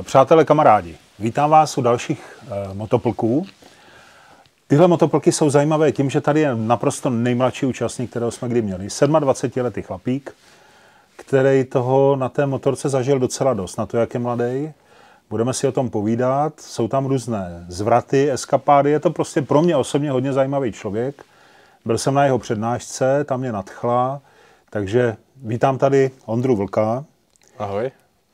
Eh, Přátelé, kamarádi, vítám vás u dalších uh, motoplků. Tyhle motoplky jsou zajímavé tím, že tady je naprosto nejmladší účastník, kterého jsme kdy měli. 27-letý chlapík, který toho na té motorce zažil docela dost, na to, jak je mladý. Budeme si o tom povídat, jsou tam různé zvraty, eskapády, je to prostě pro mě osobně hodně zajímavý člověk. Byl jsem na jeho přednášce, tam mě nadchla, takže vítám tady Ondru Vlka. Ahoj.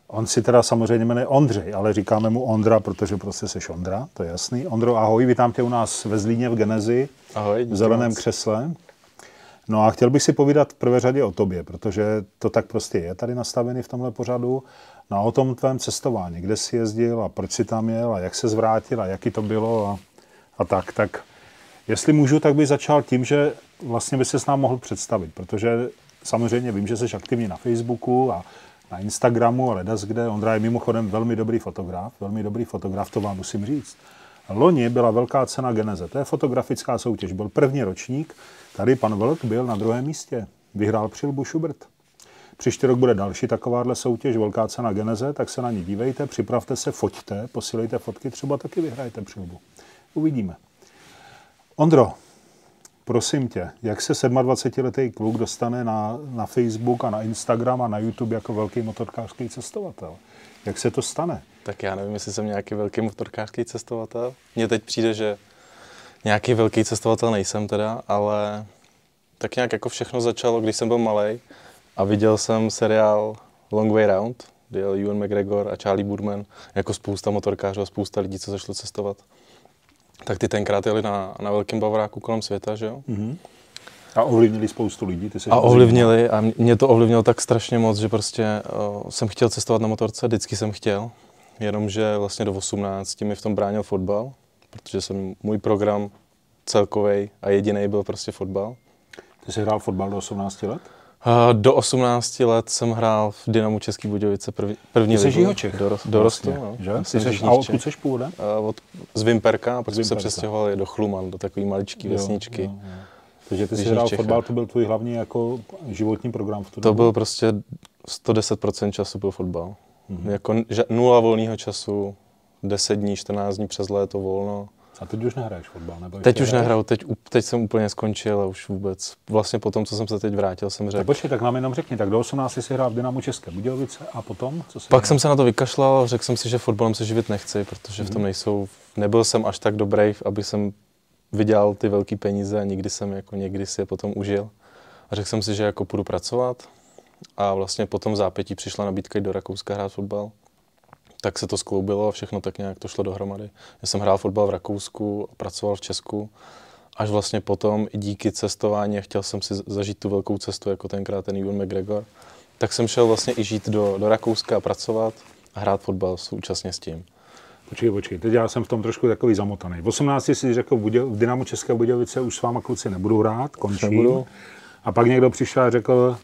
On si teda samozřejmě jmenuje Ondřej, ale říkáme mu Ondra, protože prostě seš Ondra, to je jasný. Ondro, ahoj, vítám tě u nás ve Zlíně v Genezi, Ahoj, v zeleném moc. křesle. No a chtěl bych si povídat v prvé řadě o tobě, protože to tak prostě je tady nastavený v tomhle pořadu. No a o tom tvém cestování, kde jsi jezdil a proč jsi tam jel a jak se zvrátil a jaký to bylo a, a tak. Tak jestli můžu, tak bych začal tím, že vlastně by se s nám mohl představit, protože samozřejmě vím, že jsi aktivní na Facebooku a na Instagramu a ledas kde. Ondra je mimochodem velmi dobrý fotograf, velmi dobrý fotograf, to vám musím říct. Loni byla velká cena Geneze, to je fotografická soutěž, byl první ročník, tady pan Vlk byl na druhém místě, vyhrál přilbu Schubert. Příští rok bude další takováhle soutěž, velká cena Geneze, tak se na ní dívejte, připravte se, foťte, posílejte fotky, třeba taky vyhrajete přilbu. Uvidíme. Ondro, prosím tě, jak se 27-letý kluk dostane na, na Facebook a na Instagram a na YouTube jako velký motorkářský cestovatel? Jak se to stane? Tak já nevím, jestli jsem nějaký velký motorkářský cestovatel. Mně teď přijde, že nějaký velký cestovatel nejsem teda, ale tak nějak jako všechno začalo, když jsem byl malý a viděl jsem seriál Long Way Round, kde jel Ewan McGregor a Charlie Burman, jako spousta motorkářů a spousta lidí, co zašlo cestovat. Tak ty tenkrát jeli na, na velkém bavoráku kolem světa, že jo? Mm-hmm. A ovlivnili spoustu lidí. Ty A ovlivnili a mě to ovlivnilo tak strašně moc, že prostě uh, jsem chtěl cestovat na motorce, vždycky jsem chtěl, jenomže vlastně do 18 mi v tom bránil fotbal, protože jsem, můj program celkový a jediný byl prostě fotbal. Ty jsi hrál fotbal do 18 let? Uh, do 18 let jsem hrál v Dynamu Český Budějovice první, první Ty jsi ligu. Jihočech. Dorost, dorostu, Vlastně, no. jsi, z a odkud jsi původem? Uh, od, z Vimperka a pak jsme se přestěhovali do Chluman, do takové maličké vesničky. Jo, jo, jo. Takže ty jsi hrál fotbal, to byl tvůj hlavní jako životní program v tu To dobu? byl prostě 110% času byl fotbal. Mhm. Mm-hmm. Jako ža- nula volného času, 10 dní, 14 dní přes léto volno. A teď už nehraješ fotbal? Nebo Teď už nehraju, teď, teď jsem úplně skončil a už vůbec. Vlastně po tom, co jsem se teď vrátil, jsem Tak řekl. počkej, tak nám jenom řekni, tak do 18 jsi hrál v Dynamu České Budějovice a potom? Co jsi Pak hrál? jsem se na to vykašlal, řekl jsem si, že fotbalem se živit nechci, protože v tom nejsou, nebyl jsem až tak dobrý, aby jsem vydělal ty velké peníze a nikdy jsem jako někdy si je potom užil. A řekl jsem si, že jako půjdu pracovat a vlastně potom v zápětí přišla nabídka do Rakouska hrát fotbal. Tak se to skloubilo a všechno tak nějak to šlo dohromady. Já jsem hrál fotbal v Rakousku a pracoval v Česku. Až vlastně potom i díky cestování a chtěl jsem si zažít tu velkou cestu, jako tenkrát ten Ewan McGregor, tak jsem šel vlastně i žít do, do Rakouska a pracovat a hrát fotbal současně s tím. Počkej, počkej, teď já jsem v tom trošku takový zamotaný. V 18 si řekl, v, v Dynamu České Budějovice už s váma kluci nebudu hrát, končím. Nebudu. A pak někdo přišel a řekl,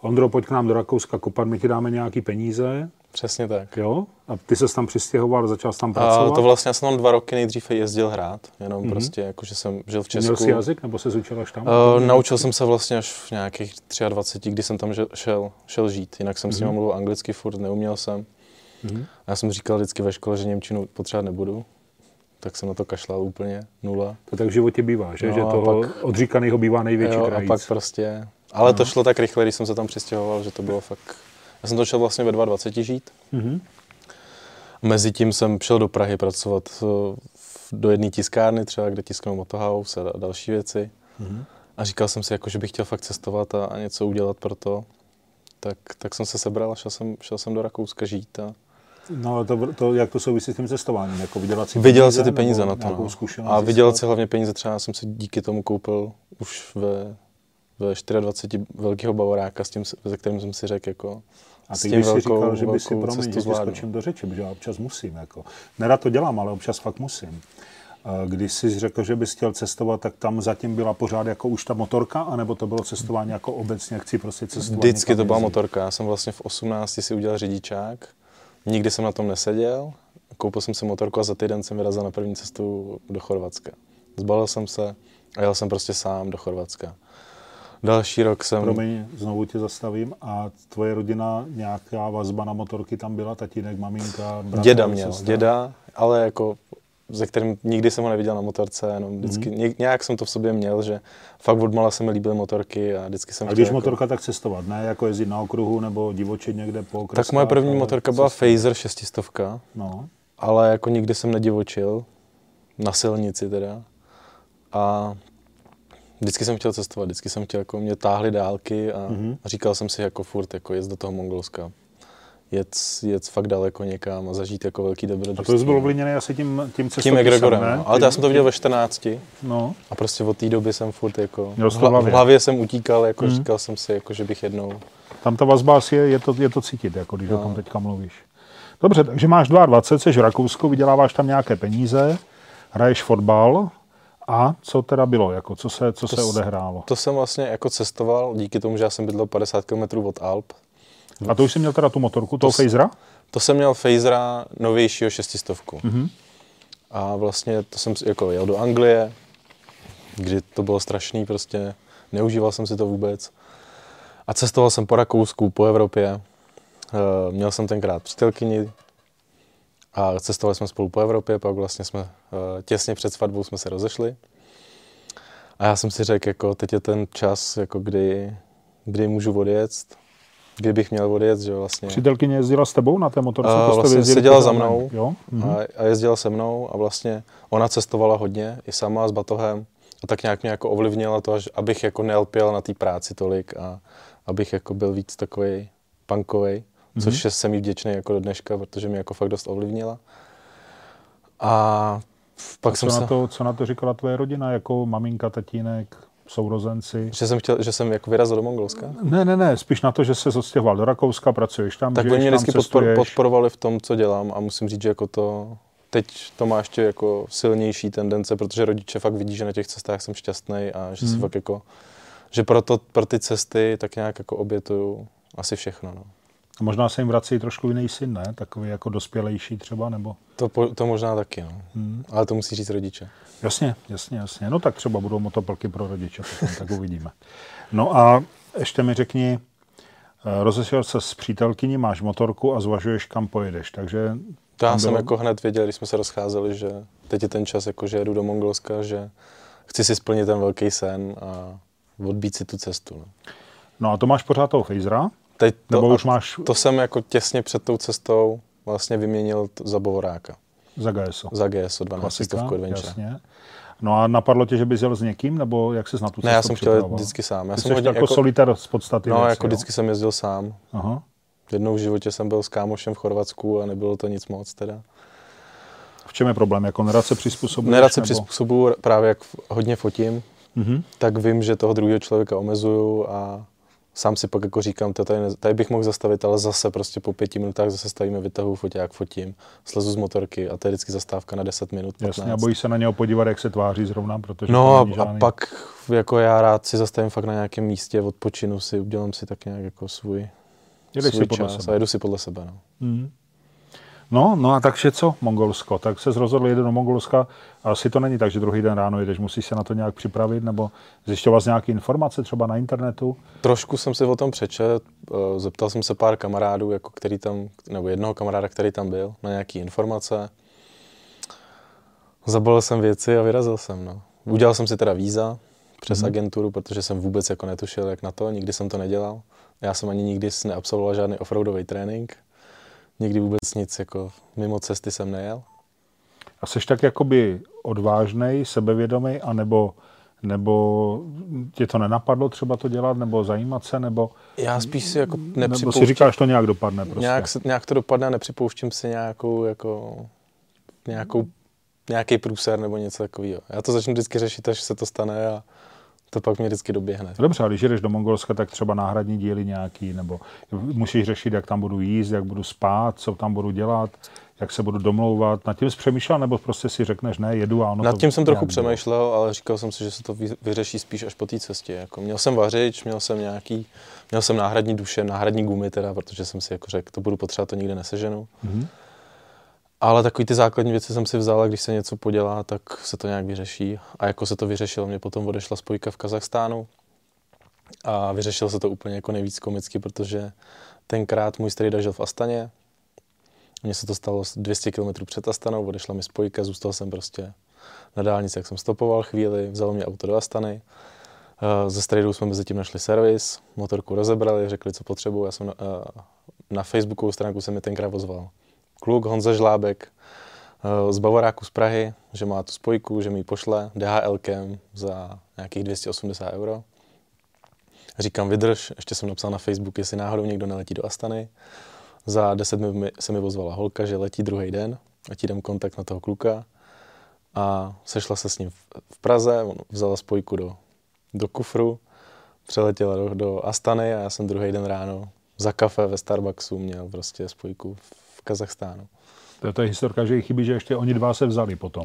Ondro, pojď k nám do Rakouska kopat, my ti dáme nějaký peníze, Přesně tak. jo? A ty se tam přistěhoval, začal jsi tam A pracovat. to vlastně já jsem tam dva roky nejdřív jezdil hrát, jenom mm-hmm. prostě jako, že jsem žil v Česku. Měl jsi jazyk, nebo se učil až tam? Uh, naučil jsem se vlastně až v nějakých 23, kdy jsem tam šel, šel žít. Jinak jsem mm-hmm. s nimi mluvil anglicky furt, neuměl jsem. Mhm. Já jsem říkal vždycky ve škole, že Němčinu potřebovat nebudu. Tak jsem na to kašlal úplně, nula. To tak v životě bývá, že? No že a toho pak- odříkaného bývá největší Jo, a pak prostě... Ale to šlo tak rychle, když jsem se tam přistěhoval, že to bylo fakt... Já jsem to šel vlastně ve 22 žít. Mhm. Mezitím jsem šel do Prahy pracovat eh, do jedné tiskárny, třeba kde tisknou Motohouse a další věci. Mhm. A říkal jsem si, jako, že bych chtěl fakt cestovat a, a něco udělat pro to. Tak, tak jsem se sebral a šel jsem, šel jsem do Rakouska žít. A No to, to, jak to souvisí s tím cestováním? Jako vydělat si vydělat peníze, si ty peníze na to. No. A vydělat si hlavně peníze. Třeba jsem si díky tomu koupil už ve, ve 24 velkého bavoráka, s tím, se kterým jsem si řekl, jako, A tím když si říkal, že by si, promiň, že skočím do řeči, protože já občas musím. Jako. Nerad to dělám, ale občas fakt musím. A Když jsi řekl, že bys chtěl cestovat, tak tam zatím byla pořád jako už ta motorka, anebo to bylo cestování jako obecně, chci prostě cestovat Vždycky to byla jezdit? motorka. Já jsem vlastně v 18 si udělal řidičák. Nikdy jsem na tom neseděl. Koupil jsem si motorku a za týden jsem vyrazil na první cestu do Chorvatska. Zbalil jsem se a jel jsem prostě sám do Chorvatska. Další rok jsem... Promiň, znovu tě zastavím. A tvoje rodina, nějaká vazba na motorky tam byla? Tatínek, maminka, bratr, Děda měl, sestra? děda, ale jako ze kterým nikdy jsem ho neviděl na motorce, jenom vždycky, Mhm. mm-hmm. nějak jsem to v sobě měl, že fakt od mala se mi líbily motorky a vždycky jsem A když jako, motorka, tak cestovat, ne jako jezdit na okruhu nebo divočit někde po okreskách, Tak moje první motorka byla cestovat. Phaser 600, No, ale jako nikdy jsem nedivočil, na silnici teda. A vždycky jsem chtěl cestovat, vždycky jsem chtěl, jako mě táhly dálky a, Mhm. mm-hmm. a říkal jsem si jako furt, jako jet do toho Mongolska. Jet, jet fakt daleko někam a zažít jako velký a dobrodružství. to jsi byl ovlivněný asi tím, tím Tím cestopisem, McGregorem, ne? no. ale to já jsem to viděl ve 14 No, a prostě od té doby jsem furt jako, v, to hlavě. v hlavě jsem utíkal, jako Mhm. říkal jsem si, jako, že bych jednou, tam ta vazba asi je, je to, je to cítit, jako když No. o tom teďka mluvíš. Dobře, takže máš 22, jsi v Rakousku, vyděláváš tam nějaké peníze, hraješ fotbal a co teda bylo, jako co se, co To se odehrálo? to jsem vlastně jako cestoval díky tomu, že já jsem bydlel 50 km od Alp. A to už jsi měl teda tu motorku, toho To Phasera? To jsem měl Phasera novějšího šestistovku. Mhm. A vlastně to jsem jako jel do Anglie, kdy to bylo strašný, prostě neužíval jsem si to vůbec. A cestoval jsem po Rakousku, po Evropě. Eh, Měl jsem tenkrát přítelkyni a cestovali jsme spolu po Evropě, pak vlastně jsme eh, těsně před svatbou jsme se rozešli. A já jsem si řekl, jako teď je ten čas, jako kdy, kdy můžu odjet, kdy bych měl odjet, že jo, vlastně. Přítelkyně jezdila s tebou na té motorce? A jste vlastně seděla za mnou. Jo? Mhm. a, a jezdila se mnou a vlastně ona cestovala hodně, i sama s batohem a tak nějak mě jako ovlivnila to, až, abych jako nelpěl na té práci tolik a abych jako byl víc takový punkovej, Mhm. Což je jsem jí vděčný jako do dneška, protože mě jako fakt dost ovlivnila. A pak A jsem co, se, na to, co na to říkala tvoje rodina, jako maminka, tatínek, sourozenci? že jsem chtěl, že jsem jako vyrazil do Mongolska. Ne, ne, ne, spíš na to, že se odstěhoval do Rakouska, pracuješ tam, Tak žiješ oni mě vždycky podpor, podporovali v tom, co dělám a musím říct, že jako to teď to má ještě jako silnější tendence, protože rodiče fakt vidí, že na těch cestách jsem šťastný a že si Hmm. fakt jako, že pro, to, pro ty cesty tak nějak jako obětuju asi všechno. No. A možná se jim vrací trošku jiný syn, ne? Takový jako dospělejší třeba, nebo? To, po- to možná taky, no. Hmm. ale to musí říct rodiče. Jasně, jasně, jasně. No tak třeba budou motoplky pro rodiče, potom, tak uvidíme. No a ještě mi řekni, eh, rozešel se s přítelkyní, máš motorku a zvažuješ, kam pojedeš, takže... To já tam jsem bylo- jako hned věděl, když jsme se rozcházeli, že teď je ten čas, jako že jedu do Mongolska, že chci si splnit ten velký sen a odbít si tu cestu. No. No a to máš pořád toho Phasera? Teď to, Nebo už máš to jsem jako těsně před tou cestou vlastně vyměnil za Bovoráka. za GSO? Za GSO 12 Klasika, stovku Adventure. jasně. No a napadlo tě, že bys jel s někým, nebo jak jsi na tu cestu Ne, já jsem chtěl vždycky sám. Já Ty jsem hodně jako, solitér z podstaty no, věci, jako jo? vždycky jsem jezdil sám. Aha. Jednou v životě jsem byl s kámošem v Chorvatsku a nebylo to nic moc teda. V čem je problém? Jako nerad se přizpůsobuješ? Nerad se nebo... přizpůsobuju, právě jak hodně fotím, Mhm. tak vím, že toho druhého člověka omezuju a sám si pak jako říkám, to tady, tady bych mohl zastavit, ale zase prostě po pěti minutách zase stavíme vytahu, foťák, fotím, slezu z motorky a to je vždycky zastávka na 10 minut, 15. Jasně, a bojíš se na něho podívat, jak se tváří zrovna, protože No a, a žádný... pak jako já rád si zastavím fakt na nějakém místě, odpočinu si, udělám si tak nějak jako svůj, Jedeš svůj si podle čas sebe. a jedu si podle sebe. No. Mhm. No, no a takže co, Mongolsko? Tak se rozhodl jít do Mongolska. Asi to není tak, že druhý den ráno jedeš, musíš se na to nějak připravit, nebo zjišťovat nějaké informace třeba na internetu. Trošku jsem si o tom přečet, eh, zeptal jsem se pár kamarádů, jako který tam, nebo jednoho kamaráda, který tam byl, na nějaké informace. Zabalil jsem věci a vyrazil jsem. No. Udělal jsem si teda víza přes Mhm. agenturu, protože jsem vůbec jako netušil, jak na to, nikdy jsem to nedělal. Já jsem ani nikdy neabsolvoval žádný offroadový trénink. Nikdy vůbec nic, jako mimo cesty jsem nejel. A jsi tak jakoby odvážnej, sebevědomý, anebo nebo tě to nenapadlo třeba to dělat, nebo zajímat se, nebo, Já spíš si jako nebo si nepřipouštím, říkáš, to nějak dopadne prostě. nějak, se- nějak to dopadne a nepřipouštím si nějakou, jako, nějakou, nějaký průser nebo něco takového. Já to začnu vždycky řešit, až se to stane a to pak mě vždycky doběhne. Dobře, a když jdeš do Mongolska, tak třeba náhradní díly nějaký, nebo musíš řešit, jak tam budu jíst, jak budu spát, co tam budu dělat, jak se budu domlouvat. Nad tím jsi přemýšlel, nebo prostě si řekneš, ne, jedu a ono Nad to tím jsem trochu bylo? přemýšlel, ale říkal jsem si, že se to vy- vyřeší spíš až po té cestě. Jako měl jsem vařič, měl jsem nějaký, měl jsem náhradní duše, náhradní gumy teda, protože jsem si jako řekl, to budu potřebovat, to nikde neseženu. Mhm. Ale takový ty základní věci jsem si vzal a když se něco podělá, tak se to nějak vyřeší. A jako se to vyřešilo, mě potom odešla spojka v Kazachstánu. A vyřešil se to úplně jako nejvíc komicky, protože tenkrát můj strýda žil v Astaně. Mně se to stalo 200 km před Astanou, odešla mi spojka, zůstal jsem prostě na dálnici, jak jsem stopoval chvíli, vzalo mě auto do Astany. Ze strejdou jsme mezi tím našli servis, motorku rozebrali, řekli, co potřebuji. Já jsem na, na Facebookovou stránku se mi tenkrát ozval kluk Honza Žlábek z Bavoráku z Prahy, že má tu spojku, že mi ji pošle DHLkem za nějakých 280 euro. Říkám, vydrž, ještě jsem napsal na Facebook, jestli náhodou někdo neletí do Astany. Za 10 minut se mi ozvala holka, že letí druhý den, a ti dám kontakt na toho kluka. A sešla se s ním v Praze, on vzala spojku do, do kufru, přeletěla do, do Astany a já jsem druhý den ráno za kafe ve Starbucksu měl prostě spojku v Kazachstánu. To je historka, že jí chybí, že ještě oni dva se vzali potom.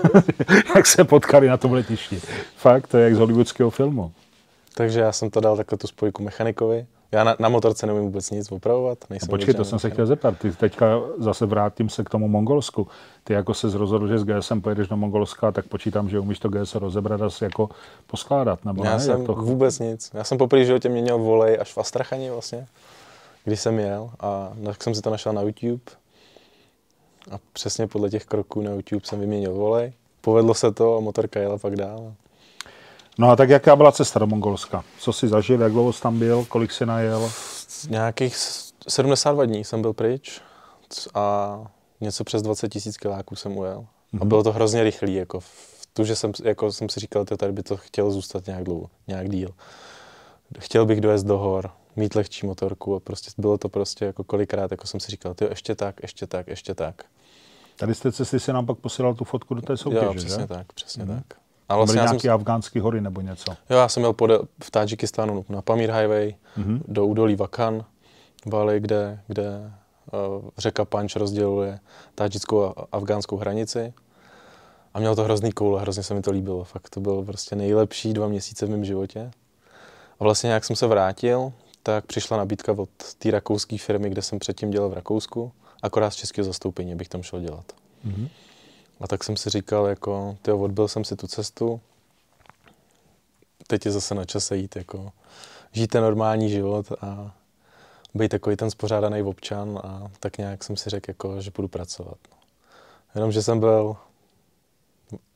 jak se potkali na tom letišti. Fakt, to je jak z hollywoodského filmu. Takže já jsem to dal takhle tu spojku mechanikovi. Já na, na motorce nevím vůbec nic opravovat. Nejsem no počkej, to jsem se chtěl zeptat. Ty teďka zase vrátím se k tomu Mongolsku. Ty jako se rozhodl, že s GSM pojedeš do Mongolska, tak počítám, že umíš to GS rozebrat a si jako poskládat, nebo Já ne? jsem to... vůbec nic. Já jsem poprvé životě měnil volej až v Astrachani vlastně, když jsem jel a tak jsem si to našel na YouTube. A přesně podle těch kroků na YouTube jsem vyměnil volej. Povedlo se to a motorka jela pak dál. No a tak jaká byla cesta do Mongolska? Co jsi zažil, jak dlouho jsi tam byl, kolik jsi najel? Nějakých 72 dní jsem byl pryč a něco přes 20 tisíc kiláků jsem ujel. Mm-hmm. A mhm. bylo to hrozně rychlý, jako v tu, že jsem, jako jsem si říkal, že tady by to chtělo zůstat nějak dlouho, nějak díl. Chtěl bych dojezd do hor, mít lehčí motorku a prostě bylo to prostě jako kolikrát, jako jsem si říkal, ty ještě tak, ještě tak, ještě tak. Tady jste cesty si nám pak posílal tu fotku do té soutěže, Jo, přesně že? tak, přesně mm-hmm. tak. A vlastně Byly nějaké jsem... afgánské hory nebo něco? Jo, já jsem měl pod, v Tadžikistánu na Pamír Highway mm-hmm. do údolí Vakan, Vali, kde, kde uh, řeka Panč rozděluje tadžickou a afgánskou hranici. A měl to hrozný koule, hrozně se mi to líbilo. Fakt to bylo prostě nejlepší dva měsíce v mém životě. A vlastně jak jsem se vrátil, tak přišla nabídka od té rakouské firmy, kde jsem předtím dělal v Rakousku, akorát z českého zastoupení bych tam šel dělat. Mm-hmm. A tak jsem si říkal, jako, tyjo, odbil jsem si tu cestu, teď je zase na čase jít, jako, žít ten normální život a být takový ten spořádaný občan a tak nějak jsem si řekl, jako, že budu pracovat. Jenomže jsem byl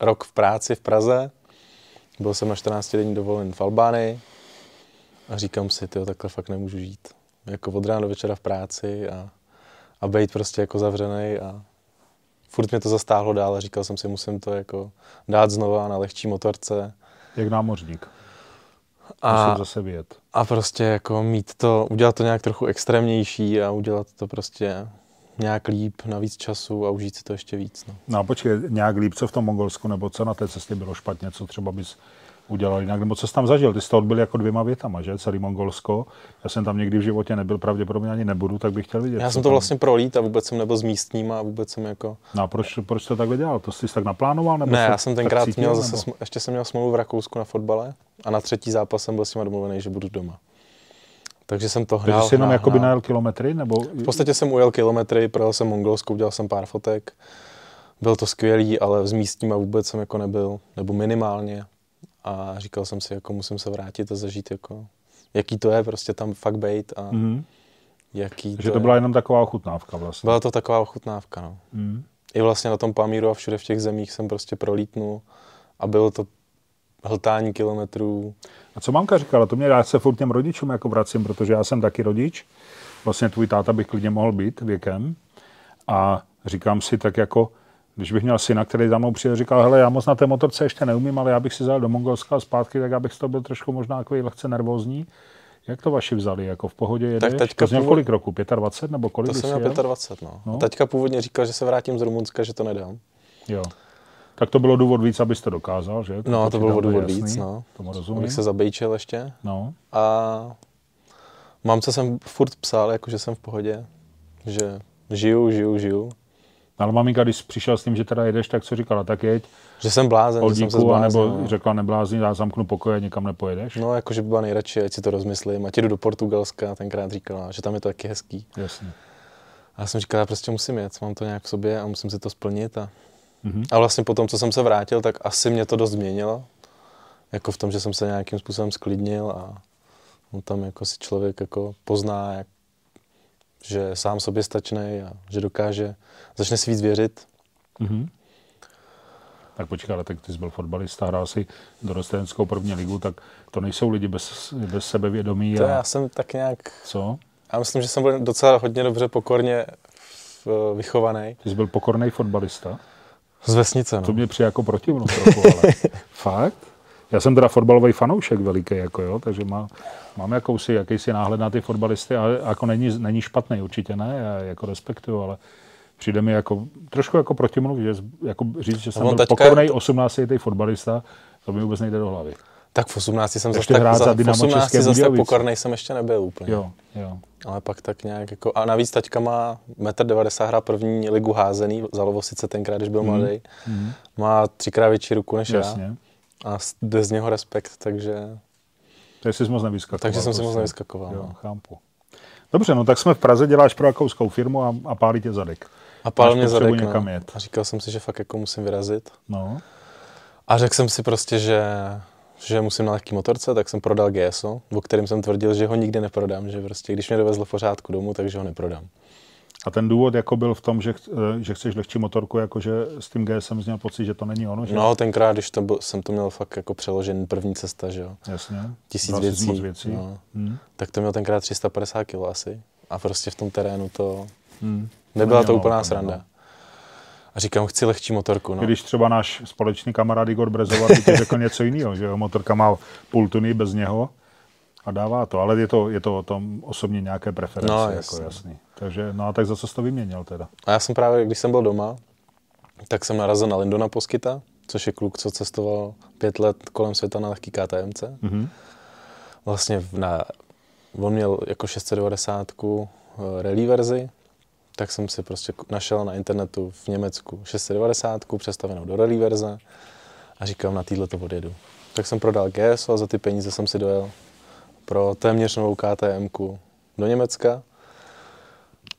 rok v práci v Praze, byl jsem na 14 denní dovolen v Albánii a říkám si, tyjo, takhle fakt nemůžu žít. Jako od rána do večera v práci a, a být prostě jako zavřený a furt mě to zastáhlo dál a říkal jsem si, musím to jako dát znova na lehčí motorce. Jak námořník. A, Musím zase vyjet. A prostě jako mít to, udělat to nějak trochu extrémnější a udělat to prostě nějak líp, na víc času a užít si to ještě víc. No, no a počkej, nějak líp, co v tom Mongolsku, nebo co na té cestě bylo špatně, co třeba bys udělal jinak, nebo co jsi tam zažil? Ty jsi to odbyl jako dvěma větama, že? Celý Mongolsko. Já jsem tam někdy v životě nebyl, pravděpodobně ani nebudu, tak bych chtěl vidět. Já jsem to tam... vlastně prolít a vůbec jsem nebyl s místním a vůbec jsem jako... No a proč, proč to takhle dělal? To jsi tak naplánoval? Nebo ne, já jsem tenkrát cítil, měl zase, nebo... ještě jsem měl smlouvu v Rakousku na fotbale a na třetí zápas jsem byl s nimi domluvený, že budu doma. Takže jsem to hrál. Takže jsi jenom jako by najel kilometry? Nebo... V podstatě jsem ujel kilometry, projel jsem Mongolsku, udělal jsem pár fotek. Byl to skvělý, ale s místním vůbec jsem jako nebyl, nebo minimálně a říkal jsem si, jako musím se vrátit a zažít, jako, jaký to je prostě tam fakt bejt a mm. jaký Že to, to byla jenom taková ochutnávka vlastně. Byla to taková ochutnávka, no. Mm. I vlastně na tom Pamíru a všude v těch zemích jsem prostě prolítnul a bylo to hltání kilometrů. A co mamka říkala? To mě já se furt těm rodičům jako vracím, protože já jsem taky rodič. Vlastně tvůj táta bych klidně mohl být věkem. A říkám si tak jako, když bych měl syna, který za mnou přijel, říkal, hele, já moc na té motorce ještě neumím, ale já bych si vzal do Mongolska a zpátky, tak abych to byl trošku možná takový lehce nervózní. Jak to vaši vzali? Jako v pohodě jedeš? Tak teďka to původ... kolik roku? 25 nebo kolik To jsem měl 25, no. no. A teďka původně říkal, že se vrátím z Rumunska, že to nedám. Jo. Tak to bylo důvod víc, abyste dokázal, že? To no, to bylo důvod víc, no. Tomu rozumím. Abych se zabejčil ještě. No. A mamce jsem furt psal, jako že jsem v pohodě, že žiju, žiju, žiju. Ale maminka, když přišel s tím, že teda jedeš, tak co říkala, tak jeď. Že jsem blázen, že jsem se zblázen, nebo no. řekla neblázni, já zamknu pokoje, nikam nepojedeš. No, jakože by byla nejradši, ať si to rozmyslím. Ať jdu do Portugalska, tenkrát říkala, že tam je to taky hezký. Jasně. A já jsem říkal, já prostě musím jet, mám to nějak v sobě a musím si to splnit. A, mm-hmm. a vlastně po tom, co jsem se vrátil, tak asi mě to dost změnilo. jako v tom, že jsem se nějakým způsobem sklidnil a on tam jako si člověk jako pozná, jak, že je sám sobě stačný a že dokáže, začne si víc věřit. Mm-hmm. Tak počkej, ale tak ty jsi byl fotbalista, hrál si dorostenskou první ligu, tak to nejsou lidi bez, bez sebevědomí. To a... já jsem tak nějak... Co? Já myslím, že jsem byl docela hodně dobře pokorně vychovaný. Ty jsi byl pokorný fotbalista? Z vesnice, no. To mě přijde jako protivno trochu, ale fakt? Já jsem teda fotbalový fanoušek veliký, jako jo, takže má, mám jakousi, jakýsi náhled na ty fotbalisty, ale jako není, není špatný, určitě ne, já jako respektuju, ale přijde mi jako, trošku jako protimluv, že jako říct, že jsem no, byl pokorný 18 letý fotbalista, to mi vůbec nejde do hlavy. Tak v 18 jsem zase tak, za, v 18 zase tak pokornej jsem ještě nebyl úplně. Jo, jo. Ale pak tak nějak jako, a navíc taťka má 1,90 m, hra první ligu házený, za Lovosice tenkrát, když byl mm. mladý. Mm. Má třikrát větší ruku než Jasně. já. A jde z něho respekt, takže... Takže jsi moc nevyskakoval. Takže jsem si moc prostě. nevyskakoval. Jo, no. chápu. Dobře, no tak jsme v Praze, děláš pro jakouskou firmu a, a pálí tě zadek. A pál mě zadek, no. někam jet. A říkal jsem si, že fakt jako musím vyrazit. No. A řekl jsem si prostě, že že musím na lehký motorce, tak jsem prodal GSO, o kterém jsem tvrdil, že ho nikdy neprodám, že prostě když mě dovezlo v pořádku domů, takže ho neprodám. A ten důvod jako byl v tom, že, eh, že chceš lehčí motorku, jakože s tím GSM měl pocit, že to není ono? Že? No, tenkrát, když to byl, jsem to měl fakt jako přeložen první cesta, že jo. Jasně. Tisíc věcí. Moc věcí. No. Hmm. Tak to měl tenkrát 350 kg asi. A prostě v tom terénu to hmm. nebyla to, to úplná sranda. No. A říkám, chci lehčí motorku. No. Když třeba náš společný kamarád Igor Brezova ti řekl něco jiného, že motorka má půl tuny bez něho a dává to, ale je to, je to o tom osobně nějaké preference, no, jako jasný. Takže, no a tak za co jsi to vyměnil teda? A já jsem právě, když jsem byl doma, tak jsem narazil na Lindona Poskyta, což je kluk, co cestoval pět let kolem světa na lehký KTMC. Mm-hmm. Vlastně na, on měl jako 690 uh, rally verzi, tak jsem si prostě našel na internetu v Německu 690 přestavenou do rally verze a říkám, na týhle to odjedu. Tak jsem prodal GSO a za ty peníze jsem si dojel pro téměř novou KTM do Německa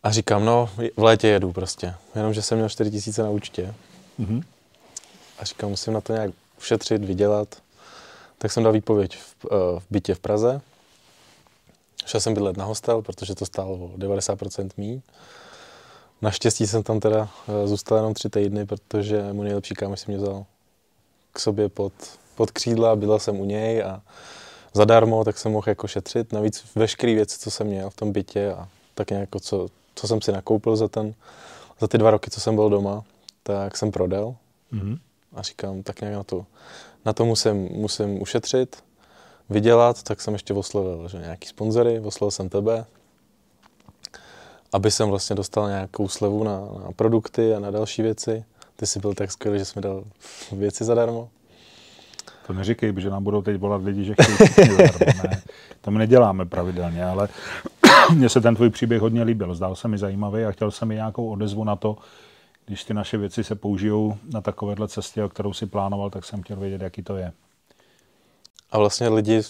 a říkám, no v létě jedu prostě, jenomže jsem měl 4000 na účtě mm-hmm. a říkám, musím na to nějak ušetřit, vydělat. Tak jsem dal výpověď v, eh, v bytě v Praze. Šel jsem bydlet na hostel, protože to stálo o 90% míň. Naštěstí jsem tam teda eh, zůstal jenom tři týdny, protože můj nejlepší kámoš si mě vzal k sobě pod, pod křídla, byl jsem u něj a zadarmo, tak jsem mohl jako šetřit. Navíc veškeré věci, co jsem měl v tom bytě a tak nějak, co, co jsem si nakoupil za, ten, za ty dva roky, co jsem byl doma, tak jsem prodal. Mm-hmm. A říkám, tak nějak na to, na to musím, musím ušetřit, vydělat, tak jsem ještě oslovil že nějaký sponzory, oslovil jsem tebe, aby jsem vlastně dostal nějakou slevu na, na produkty a na další věci. Ty jsi byl tak skvělý, že jsi mi dal věci zadarmo. To neříkej, že nám budou teď volat lidi, že chtějí. Ne, to my neděláme pravidelně, ale mně se ten tvůj příběh hodně líbil. Zdál se mi zajímavý a chtěl jsem mi nějakou odezvu na to, když ty naše věci se použijou na takovéhle cestě, o kterou si plánoval, tak jsem chtěl vědět, jaký to je. A vlastně lidi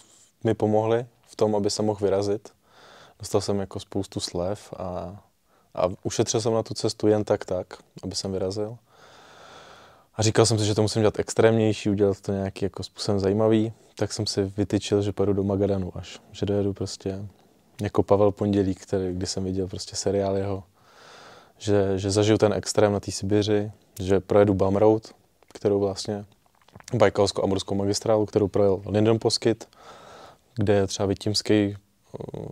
mi pomohli v tom, aby se mohl vyrazit dostal jsem jako spoustu slev a, a ušetřil jsem na tu cestu jen tak tak, aby jsem vyrazil. A říkal jsem si, že to musím dělat extrémnější, udělat to nějaký jako způsobem zajímavý, tak jsem si vytyčil, že pojedu do Magadanu až, že dojedu prostě jako Pavel Pondělík, který, kdy jsem viděl prostě seriál jeho, že, že zažiju ten extrém na té Sibiři, že projedu Bum Road, kterou vlastně Bajkalsko-Amorskou magistrálu, kterou projel Lindon Poskyt, kde je třeba Vytímský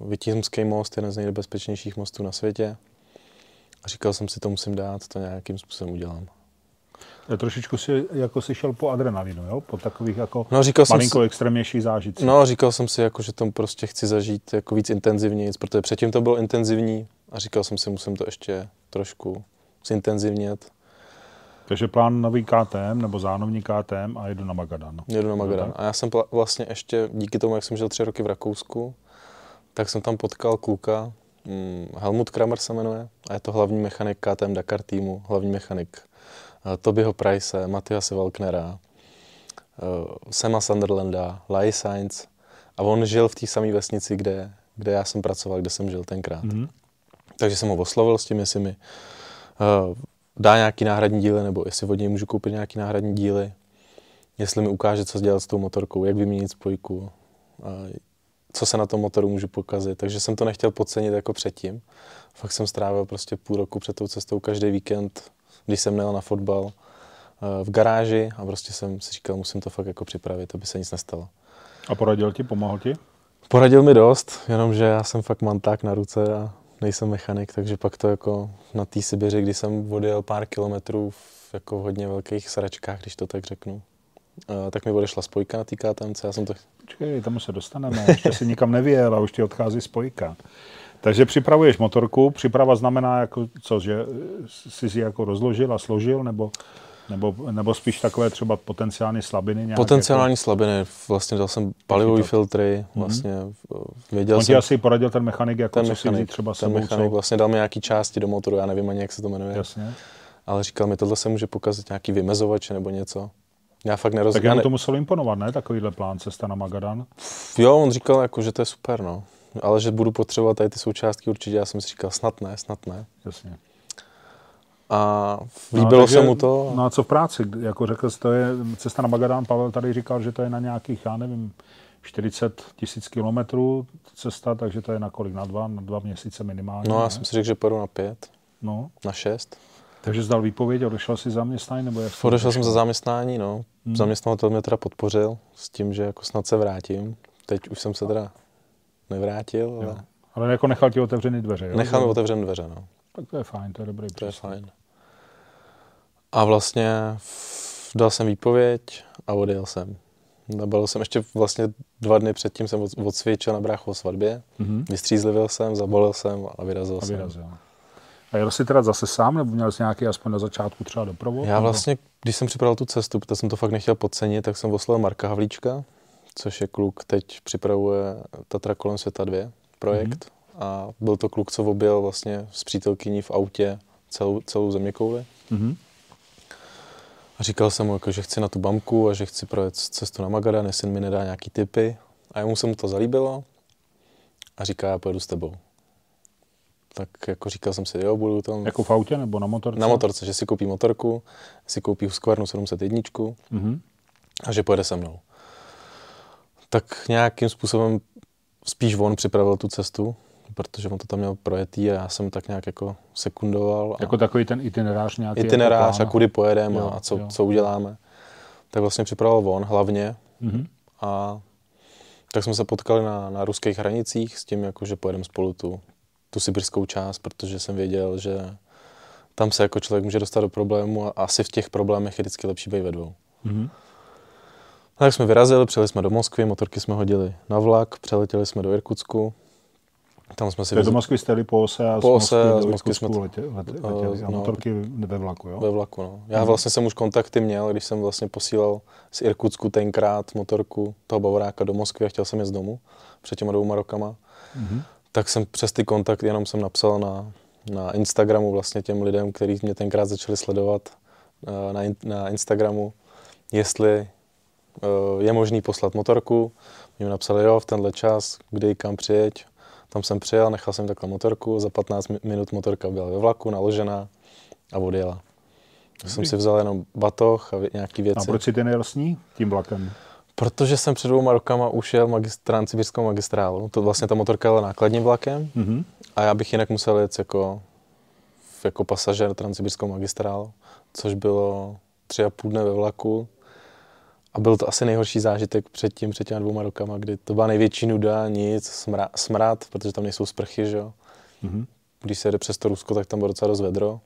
Vytímský most, jeden z nejbezpečnějších mostů na světě. A říkal jsem si, to musím dát, to nějakým způsobem udělám. Trošičku si, jako si šel po adrenalinu, jo? Po takových jako no, říkal malinko si, extrémnější zážitcích. No, říkal jsem si, jako, že to prostě chci zažít jako víc intenzivně, protože předtím to bylo intenzivní a říkal jsem si, musím to ještě trošku zintenzivnět. Takže plán nový KTM nebo zánovní KTM a jedu na Magadan. Jedu na Magadan. A já jsem vlastně ještě díky tomu, jak jsem žil tři roky v Rakousku, tak jsem tam potkal kluka, mm, Helmut Kramer se jmenuje, a je to hlavní mechanik KTM Dakar týmu, hlavní mechanik Tobyho Price, Matiase Walknera, uh, Sema Sunderlanda, Lai Sainz a on žil v té samé vesnici, kde, kde já jsem pracoval, kde jsem žil tenkrát. Mm-hmm. Takže jsem ho oslovil s tím, jestli mi uh, dá nějaký náhradní díly, nebo jestli od něj můžu koupit nějaký náhradní díly. jestli mi ukáže, co dělat s tou motorkou, jak vyměnit spojku, a co se na tom motoru můžu pokazit. Takže jsem to nechtěl podcenit jako předtím. Fakt jsem strávil prostě půl roku před tou cestou každý víkend, když jsem měl na fotbal eh, v garáži a prostě jsem si říkal, musím to fakt jako připravit, aby se nic nestalo. A poradil ti, pomohl ti? Poradil mi dost, jenomže já jsem fakt manták na ruce a nejsem mechanik, takže pak to jako na té Sibiři, kdy jsem odjel pár kilometrů v jako hodně velkých sračkách, když to tak řeknu, uh, tak mi odešla spojka na té KTMC, já jsem to... Počkej, tam se dostaneme, ještě si nikam nevěl a už ti odchází spojka. Takže připravuješ motorku, příprava znamená jako co, že jsi si jako rozložil a složil, nebo nebo, nebo spíš takové třeba potenciální slabiny? Nějak potenciální jako... slabiny. Vlastně dal jsem palivový filtry, mhm. vlastně mm-hmm. věděl On jsem... ti asi poradil ten mechanik, jako ten co mechanik, si třeba ten sebou, mechanik co? vlastně dal mi nějaký části do motoru, já nevím ani, jak se to jmenuje. Jasně. Ale říkal mi, tohle se může pokazit nějaký vymezovač nebo něco. Já fakt nerozumím. Tak já to musel imponovat, ne? Takovýhle plán cesta na Magadan. Jo, on říkal, jako, že to je super, no. Ale že budu potřebovat tady ty součástky určitě, já jsem si říkal, snad ne, snad ne. Jasně. A líbilo no, se mu to. No a co v práci? Jako řekl to je cesta na Magadán, Pavel tady říkal, že to je na nějakých, já nevím, 40 tisíc kilometrů cesta, takže to je na kolik? Na dva, na dva měsíce minimálně. No já ne? jsem si řekl, že pojedu na pět. No. Na šest. Takže zdal výpověď odešel si zaměstnání? Nebo jak odešel jsem za zaměstnání, no. Hmm. Zaměstnavatel mě teda podpořil s tím, že jako snad se vrátím. Teď už jsem se teda nevrátil, ale... Jo. Ale jako nechal ti otevřený dveře, jo? Nechal mi otevřený dveře, no. Tak to je fajn, to je dobrý To je fajn. A vlastně dal jsem výpověď a odjel jsem. Byl jsem ještě vlastně dva dny předtím jsem odsvědčil na bráchu o svatbě, mm-hmm. vystřízlivil jsem, zabolil jsem a vyrazil, a vyrazil. jsem. A jel jsi teda zase sám, nebo měl jsi nějaký aspoň na začátku třeba doprovod? Já vlastně, když jsem připravil tu cestu, protože jsem to fakt nechtěl podcenit, tak jsem oslovil Marka Havlíčka, což je kluk, teď připravuje Tatra kolem světa 2 projekt. Mm-hmm. A byl to kluk, co objel vlastně s přítelkyní v autě celou, celou zeměkouli. Mm-hmm. A říkal jsem mu, jako, že chci na tu bamku a že chci projet cestu na Magadan, jestli mi nedá nějaký typy. A jemu se mu to zalíbilo a říká, já pojedu s tebou. Tak jako říkal jsem si, jo, budu tam... Jako v autě nebo na motorce? Na motorce, že si koupí motorku, si koupí Husqvarnu 701 mm-hmm. a že pojede se mnou. Tak nějakým způsobem spíš on připravil tu cestu, protože on to tam měl projetý a já jsem tak nějak jako sekundoval. A jako takový ten itinerář nějaký? Itinerář jako a kudy pojedeme a co, jo. co uděláme. Tak vlastně připravoval on hlavně mm-hmm. a tak jsme se potkali na, na ruských hranicích s tím, jako, že pojedeme spolu tu, tu sibirskou část, protože jsem věděl, že tam se jako člověk může dostat do problému a asi v těch problémech je vždycky lepší být ve dvou. Mm-hmm. Tak jsme vyrazili, přijeli jsme do Moskvy, motorky jsme hodili na vlak, přeletěli jsme do Irkutsku, tam jsme si... Do Moskvy jste po ose a po ose a z Moskvy jsme letěli, letěli, letěli a no, motorky ve vlaku, jo? Ve vlaku, no. Já hmm. vlastně jsem už kontakty měl, když jsem vlastně posílal z Irkutsku tenkrát motorku toho Bavoráka do Moskvy a chtěl jsem jít z domu před těma dvouma rokama. Hmm. Tak jsem přes ty kontakty jenom jsem napsal na, na Instagramu vlastně těm lidem, kteří mě tenkrát začali sledovat eh, na, na Instagramu, jestli eh, je možný poslat motorku. Mě napsali, jo, v tenhle čas, kdy kam přijeď, tam jsem přijel, nechal jsem takhle motorku, za 15 minut motorka byla ve vlaku, naložená a odjela. Já jsem si vzal jenom batoh a nějaký věci. A proč si ty nejel s ní, tím vlakem? Protože jsem před dvouma rokama ušel magist- transsibirskou magistrálu. To vlastně ta motorka jela nákladním vlakem mm-hmm. a já bych jinak musel jet jako, jako pasažer transsibirskou magistrálu, což bylo tři a půl dne ve vlaku a byl to asi nejhorší zážitek před tím, před těmi dvouma rokama, kdy to byla největší nuda, nic, smra, smrad, protože tam nejsou sprchy, že jo. Mm-hmm. Když se jde přes to Rusko, tak tam bylo docela dost vedro.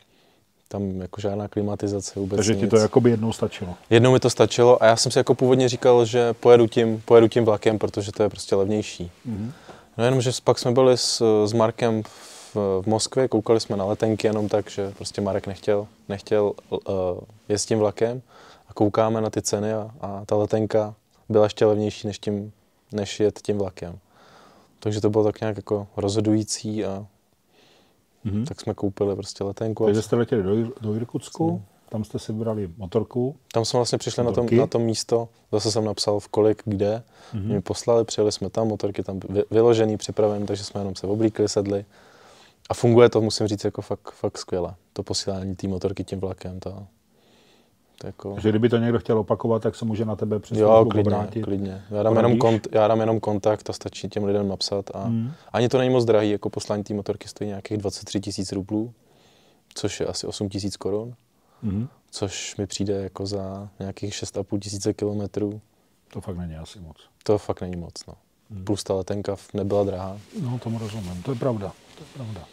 Tam jako žádná klimatizace vůbec Takže nic. ti to jako by jednou stačilo? Jednou mi to stačilo a já jsem si jako původně říkal, že pojedu tím, pojedu tím vlakem, protože to je prostě levnější. Mm-hmm. No jenom, že pak jsme byli s, s Markem v, v Moskvě, koukali jsme na letenky jenom tak, že prostě Marek nechtěl, nechtěl uh, jezdit tím vlakem koukáme na ty ceny a, a ta letenka byla ještě levnější než, tím, než jet tím vlakem. Takže to bylo tak nějak jako rozhodující a mm-hmm. tak jsme koupili prostě letenku. Takže jste letěli do, do Irkutsku, tam jste si vybrali motorku. Tam jsme vlastně přišli na tom, na tom místo, zase jsem napsal v kolik, kde. Mm-hmm. Mě poslali, přijeli jsme tam, motorky tam vyložený, připravený, takže jsme jenom se oblíkli, sedli. A funguje to, musím říct, jako fakt, fakt skvěle. To posílání té motorky tím vlakem, to, To jako... Že kdyby to někdo chtěl opakovat, tak se může na tebe přes Jo, klidně, obrátit. klidně. Já dám, jenom kont, já dám jenom kontakt a stačí těm lidem napsat. A Hmm. Ani to není moc drahý, jako poslání té motorky stojí nějakých 23 tisíc rublů, což je asi 8 tisíc korun, Mhm. což mi přijde jako za nějakých 6,5 tisíce kilometrů. To fakt není asi moc. To fakt není moc, no. Hmm. Plus ta letenka nebyla drahá. No, tomu rozumím, to je pravda. To je pravda.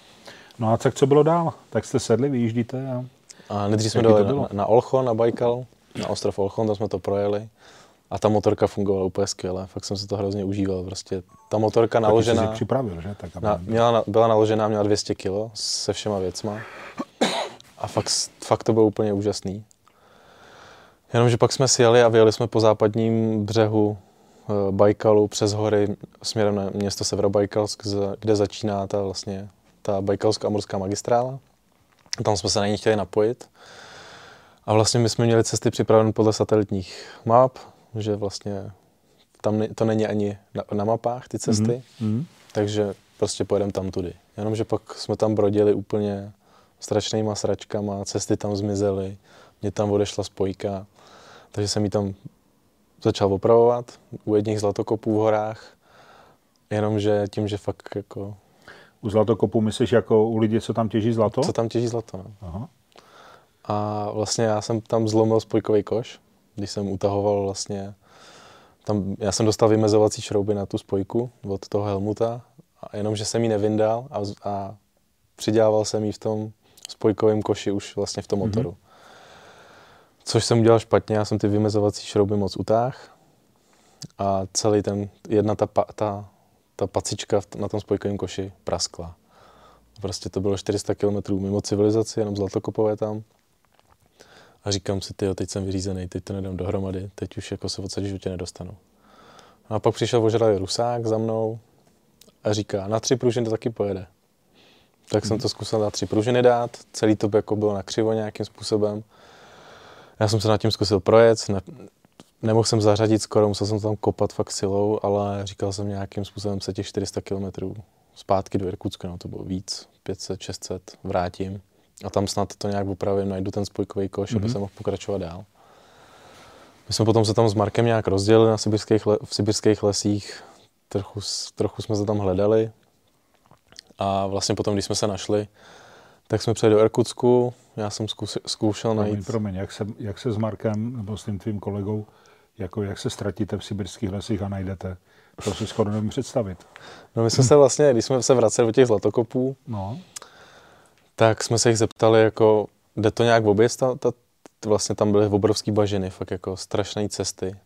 No a tak co bylo dál? Tak jste sedli, vyjíždíte a... A nejdřív jsme dali na, na Olchon, na Baikal, na ostrov Olchon, tam jsme to projeli. A ta motorka fungovala úplně skvěle, fakt jsem si to hrozně užíval. Prostě ta motorka Taky jsi si naložená, připravil, že? Tak, na, měla, byla naložená, měla 200 kg se všema věcma. A fakt, fakt to bylo úplně úžasný. Jenomže pak jsme si jeli a vyjeli jsme po západním břehu eh, Bajkalu přes hory směrem na město Severobajkalsk, kde začíná ta vlastně ta bajkalská morská magistrála. Tam jsme se na ní chtěli napojit. A vlastně my jsme měli cesty připravené podle satelitních map, že vlastně tam ne, to není ani na, na mapách ty cesty, Mhm. takže prostě pojedeme tam tudy. Jenomže pak jsme tam brodili úplně strašnýma sračkama, cesty tam zmizely, mě tam odešla spojka, takže jsem ji tam začal opravovat u jedních zlatokopů v horách, jenomže tím, že fakt jako, U zlatokopu myslíš jako u lidí, co tam těží zlato? co tam těží zlato, no. Aha. A vlastně já jsem tam zlomil spojkový koš, když jsem utahoval vlastně, tam, já jsem dostal vymezovací šrouby na tu spojku od toho Helmuta, a jenom, že jsem ji nevyndal a, a přidělával jsem ji v tom spojkovém koši už vlastně v tom Mhm. motoru. Což jsem udělal špatně, já jsem ty vymezovací šrouby moc utáh a celý ten, jedna ta, ta, ta pacička na tom spojkovém koši praskla. Prostě to bylo 400 km mimo civilizaci, jenom zlatokopové tam. A říkám si, tyjo, teď jsem vyřízený, teď to nedám dohromady, teď už jako se odsaď životě nedostanu. A pak přišel ožralý Rusák za mnou a říká, na tři pružiny to taky pojede. Tak jsem to zkusil na tři pružiny dát, celý to jako bylo nakřivo nějakým způsobem. Já jsem se nad tím zkusil projet, nemohl jsem zařadit skoro, musel jsem tam kopat fakt silou, ale říkal jsem nějakým způsobem se těch 400 km zpátky do Irkutska, no to bylo víc, 500, 600, vrátím. A tam snad to nějak upravím, najdu ten spojkový koš, mm-hmm. aby Mhm. jsem mohl pokračovat dál. My jsme potom se tam s Markem nějak rozdělili na sibirských le- v sibirských lesích, trochu, trochu jsme se tam hledali a vlastně potom, když jsme se našli, tak jsme přijeli do Irkutsku, já jsem zkus, zkoušel Promiň, najít, promiň, jak se, jak se s Markem nebo s tím tvým kolegou, jako jak se ztratíte v sibirských lesích a najdete, to si skoro nevím představit. no my jsme se vlastně, když jsme se vraceli do těch zlatokopů, No, tak jsme se jich zeptali, jako, jde to nějak vůbec, ta, ta, vlastně tam byly obrovský bažiny, fakt jako strašné cesty.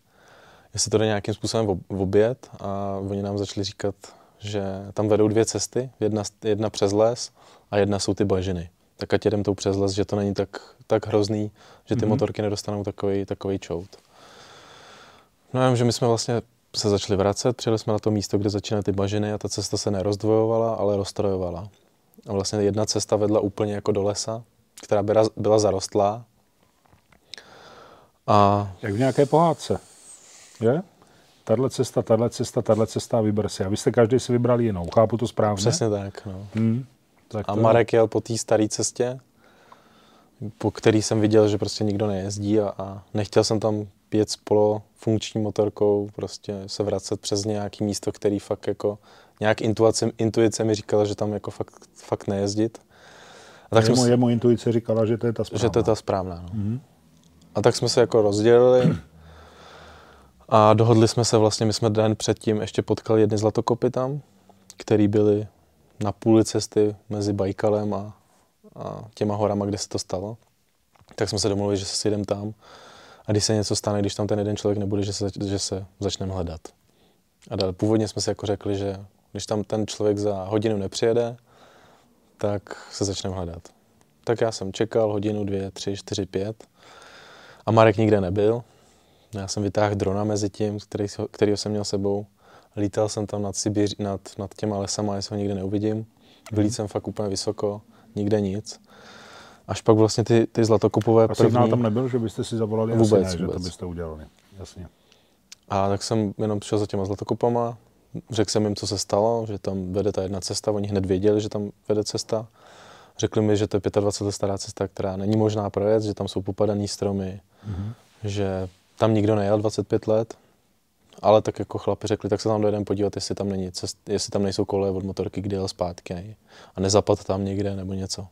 Jestli to jde nějakým způsobem ob- obět a oni nám začali říkat, že tam vedou dvě cesty, jedna, jedna přes les a jedna jsou ty bažiny. Tak ať jedem tou přes les, že to není tak, tak hrozný, že ty Mhm. mm-hmm. motorky nedostanou takový, takový čout. No jenom, že my jsme vlastně se začali vracet, přijeli jsme na to místo, kde začínaly ty bažiny a ta cesta se nerozdvojovala, ale roztrojovala. A vlastně jedna cesta vedla úplně jako do lesa, která byla, byla zarostlá. A jak v nějaké pohádce. Je? Tahle cesta, tahle cesta, tahle cesta a vyber si. A vy jste každý si vybrali jinou. Chápu to správně? přesně tak, no. Hmm. Tak A to- Marek jel po té staré cestě, po který jsem viděl, že prostě nikdo nejezdí a, a nechtěl jsem tam jet s polofunkční motorkou, prostě se vracet přes nějaký místo, který fakt jako nějak intuice, intuice mi říkala, že tam jako fakt, fakt nejezdit. A tak jsme, jemu, s- jemu intuice říkala, že to je ta správná. že to je ta správná. No. Mhm. A tak jsme se jako rozdělili a dohodli jsme se vlastně, my jsme den předtím ještě potkali jedny zlatokopy tam, který byly na půli cesty mezi Bajkalem a, a těma horama, kde se to stalo. Tak jsme se domluvili, že se sjedeme tam a když se něco stane, když tam ten jeden člověk nebude, že se, že se začneme hledat. A dál, původně jsme si jako řekli, že když tam ten člověk za hodinu nepřijede, tak se začneme hledat. Tak já jsem čekal hodinu, dvě, tři, čtyři, pět a Marek nikde nebyl. Já jsem vytáhl drona mezi tím, který, kterýho jsem měl sebou. Lítal jsem tam nad, Sibiř, nad, nad těma lesama, jestli ho nikde neuvidím. Vylít jsem fakt úplně vysoko, nikde nic. Až pak vlastně ty, ty zlatokupové A signál první... tam nebyl, že byste si zavolali? Vůbec, Asi ne, že to vůbec. byste udělali. Jasně. A tak jsem jenom přišel za těma zlatokupama, řekl jsem jim, co se stalo, že tam vede ta jedna cesta, oni hned věděli, že tam vede cesta. Řekli mi, že to je 25 let stará cesta, která není možná projet, že tam jsou popadané stromy, mm-hmm. že tam nikdo nejel 25 let, ale tak jako chlapi řekli, tak se tam dojedeme podívat, jestli tam, není cest, jestli tam nejsou koleje od motorky, kdy jel zpátky a nezapad tam někde nebo něco.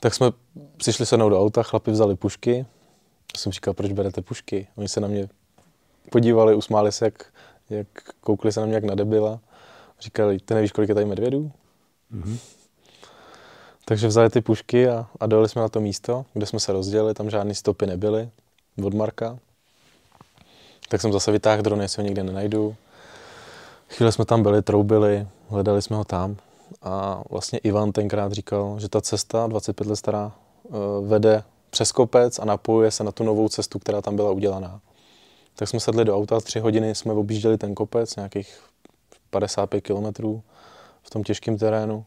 Tak jsme přišli sednout do auta, chlapi vzali pušky. Já jsem říkal, proč berete pušky? Oni se na mě podívali, usmáli se, jak, jak koukli se na mě jak na debila. Říkali, ty nevíš, kolik je tady medvědů? Mm-hmm. Takže vzali ty pušky a, a dojeli jsme na to místo, kde jsme se rozdělili, tam žádné stopy nebyly od Marka. Tak jsem zase vytáhl dron, jestli ho někde nenajdu. Chvíli jsme tam byli, troubili, hledali jsme ho tam. A vlastně Ivan tenkrát říkal, že ta cesta, 25 let stará, eh, vede přes kopec a napojuje se na tu novou cestu, která tam byla udělaná. Tak jsme sedli do auta, tři hodiny jsme objížděli ten kopec, nějakých 55 kilometrů v tom těžkém terénu.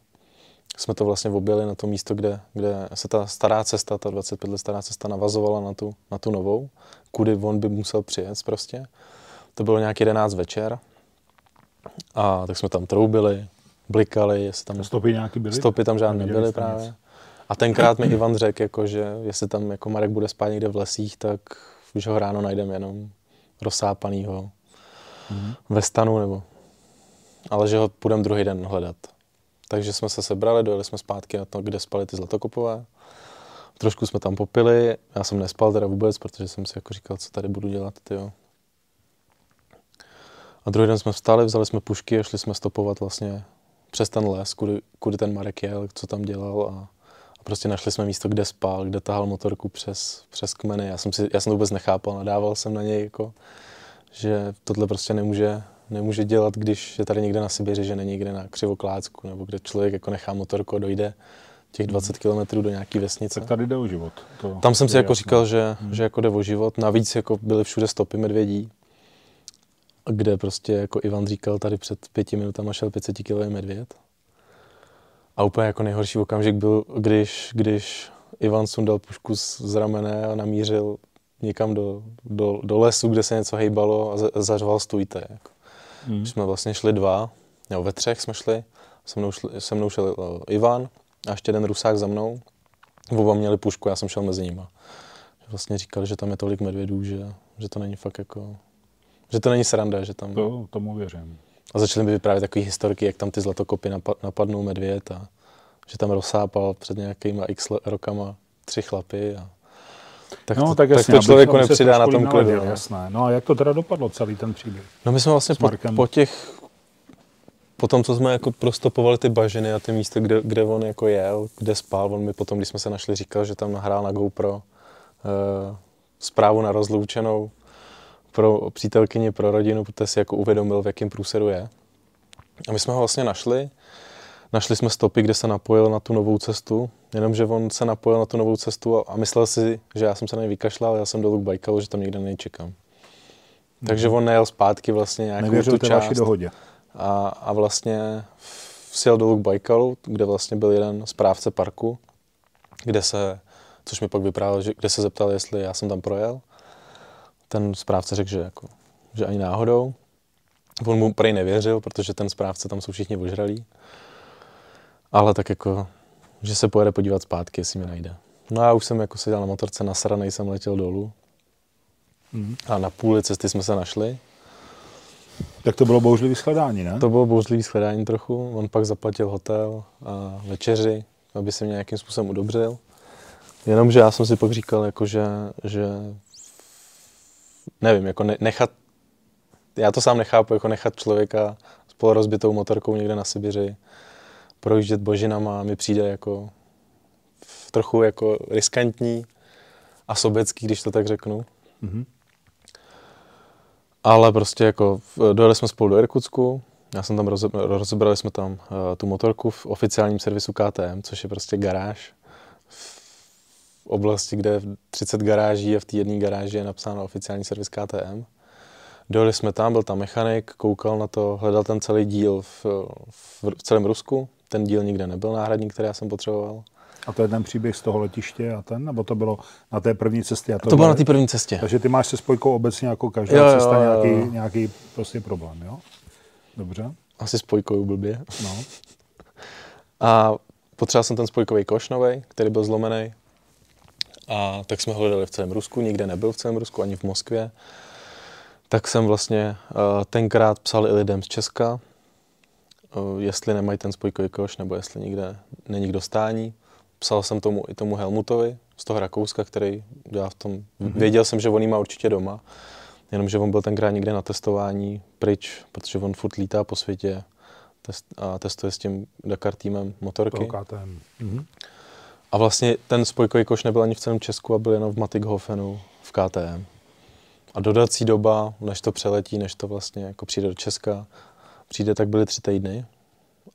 Jsme to vlastně objeli na to místo, kde, kde se ta stará cesta, ta 25 let stará cesta navazovala na tu, na tu novou, kudy on by musel přijet prostě. To bylo nějak 11 večer. A tak jsme tam troubili, blikali, jestli tam... Stopy nějaký byly? Stopy tam žádné nebyly právě. Nic. A tenkrát mi Ivan řekl, jako, že jestli tam jako Marek bude spát někde v lesích, tak už ho ráno najdeme jenom rozsápanýho mm-hmm. ve stanu, nebo... Ale že ho půjdeme druhý den hledat. Takže jsme se sebrali, dojeli jsme zpátky na to, kde spali ty zlatokopové. Trošku jsme tam popili, já jsem nespal teda vůbec, protože jsem si jako říkal, co tady budu dělat, tyjo. A druhý den jsme vstali, vzali jsme pušky a šli jsme stopovat vlastně přes ten les, kudy, kudy ten Marek jel, co tam dělal a, a prostě našli jsme místo, kde spal, kde tahal motorku přes, přes kmeny. Já jsem, si, já jsem to vůbec nechápal, nadával jsem na něj, jako, že tohle prostě nemůže, nemůže dělat, když je tady někde na Sibiři, že není někde na Křivoklácku, nebo kde člověk jako nechá motorku a dojde těch 20 km do nějaké vesnice. Tak tady jde o život. To Tam jsem si jako jasný. říkal, že, hmm. že jako jde o život. Navíc jako byly všude stopy medvědí, kde prostě jako Ivan říkal, tady před pěti minutami šel 500 kg medvěd. A úplně jako nejhorší okamžik byl, když, když Ivan sundal pušku z ramene a namířil někam do, do, do lesu, kde se něco hejbalo a zařval stůjte. Jako. Hmm. Jsme vlastně šli dva, nebo ve třech jsme šli, se mnou, šli, se mnou šel uh, Ivan a ještě jeden Rusák za mnou. Oba měli pušku, já jsem šel mezi nimi. Vlastně říkali, že tam je tolik medvědů, že, že to není fakt jako, že to není sranda, že tam... To, tomu věřím. A začali by vyprávět takové historky, jak tam ty zlatokopy napadnou medvěd a že tam rozsápal před nějakýma x rokama tři chlapy a tak, no, to, tak, jasně, tak to člověku nepřidá na tom klidu. No. Jasné. No a jak to teda dopadlo, celý ten příběh? No my jsme vlastně po, po těch, po tom, co jsme jako prostopovali ty bažiny a ty místa, kde, kde on jako jel, kde spal, on mi potom, když jsme se našli, říkal, že tam nahrál na GoPro uh, zprávu na rozloučenou pro přítelkyni, pro rodinu, protože si jako uvědomil, v jakém průseru je. A my jsme ho vlastně našli, Našli jsme stopy, kde se napojil na tu novou cestu, jenomže on se napojil na tu novou cestu a, a myslel si, že já jsem se na něj vykašlal, já jsem dolů k Bajkalu, že tam někde nejčekám. Mm-hmm. Takže on nejel zpátky vlastně nějakou Nevěřil tu část. dohodě. A, a vlastně sjel dolů k Bajkalu, kde vlastně byl jeden správce parku, kde se, což mi pak vyprávěl, že, kde se zeptal, jestli já jsem tam projel. Ten správce řekl, že, jako, že ani náhodou. On mu prej nevěřil, protože ten správce tam jsou všichni ožralí. Ale tak jako, že se pojede podívat zpátky, jestli mi najde. No já už jsem jako seděl na motorce, nasranej jsem letěl dolů. Mm. A na půli cesty jsme se našli. Tak to bylo bouřlivý shledání, ne? To bylo bouřlivý shledání trochu. On pak zaplatil hotel a večeři, aby se mě nějakým způsobem udobřil. Jenomže já jsem si pak říkal, jako že, že nevím, jako nechat, já to sám nechápu, jako nechat člověka s polorozbitou motorkou někde na Sibiři, projíždět božinama mi přijde jako trochu jako riskantní a sobecký, když to tak řeknu. Mm-hmm. Ale prostě jako dojeli jsme spolu do Irkutsku, já jsem tam rozebrali jsme tam uh, tu motorku v oficiálním servisu KTM, což je prostě garáž v oblasti, kde 30 garáží a v té jedné garáži je napsáno oficiální servis KTM. Dojeli jsme tam, byl tam mechanik, koukal na to, hledal ten celý díl v, v, v celém Rusku, ten díl nikde nebyl náhradník, který já jsem potřeboval. A to je ten příběh z toho letiště a ten, nebo to bylo na té první cestě? A to, to bylo na té první cestě. Takže ty máš se spojkou obecně jako každá jo, cesta jo, jo. Nějaký, nějaký prostě problém, jo? Dobře. Asi spojkou blbě. No. A potřeboval jsem ten spojkový koš nový, který byl zlomený. A tak jsme hledali v celém Rusku, nikde nebyl v celém Rusku, ani v Moskvě. Tak jsem vlastně uh, tenkrát psal i lidem z Česka, uh, jestli nemají ten spojkový koš, nebo jestli nikde není k dostání. Psal jsem tomu i tomu Helmutovi z toho Rakouska, který dělá v tom. Mm-hmm. Věděl jsem, že on má určitě doma, jenomže on byl tenkrát někde na testování pryč, protože on furt lítá po světě test, a testuje s tím Dakar týmem motorky. Mm-hmm. A vlastně ten spojkový koš nebyl ani v celém Česku a byl jenom v Matighofenu v KTM. A dodací doba, než to přeletí, než to vlastně jako přijde do Česka, přijde, tak byly tři týdny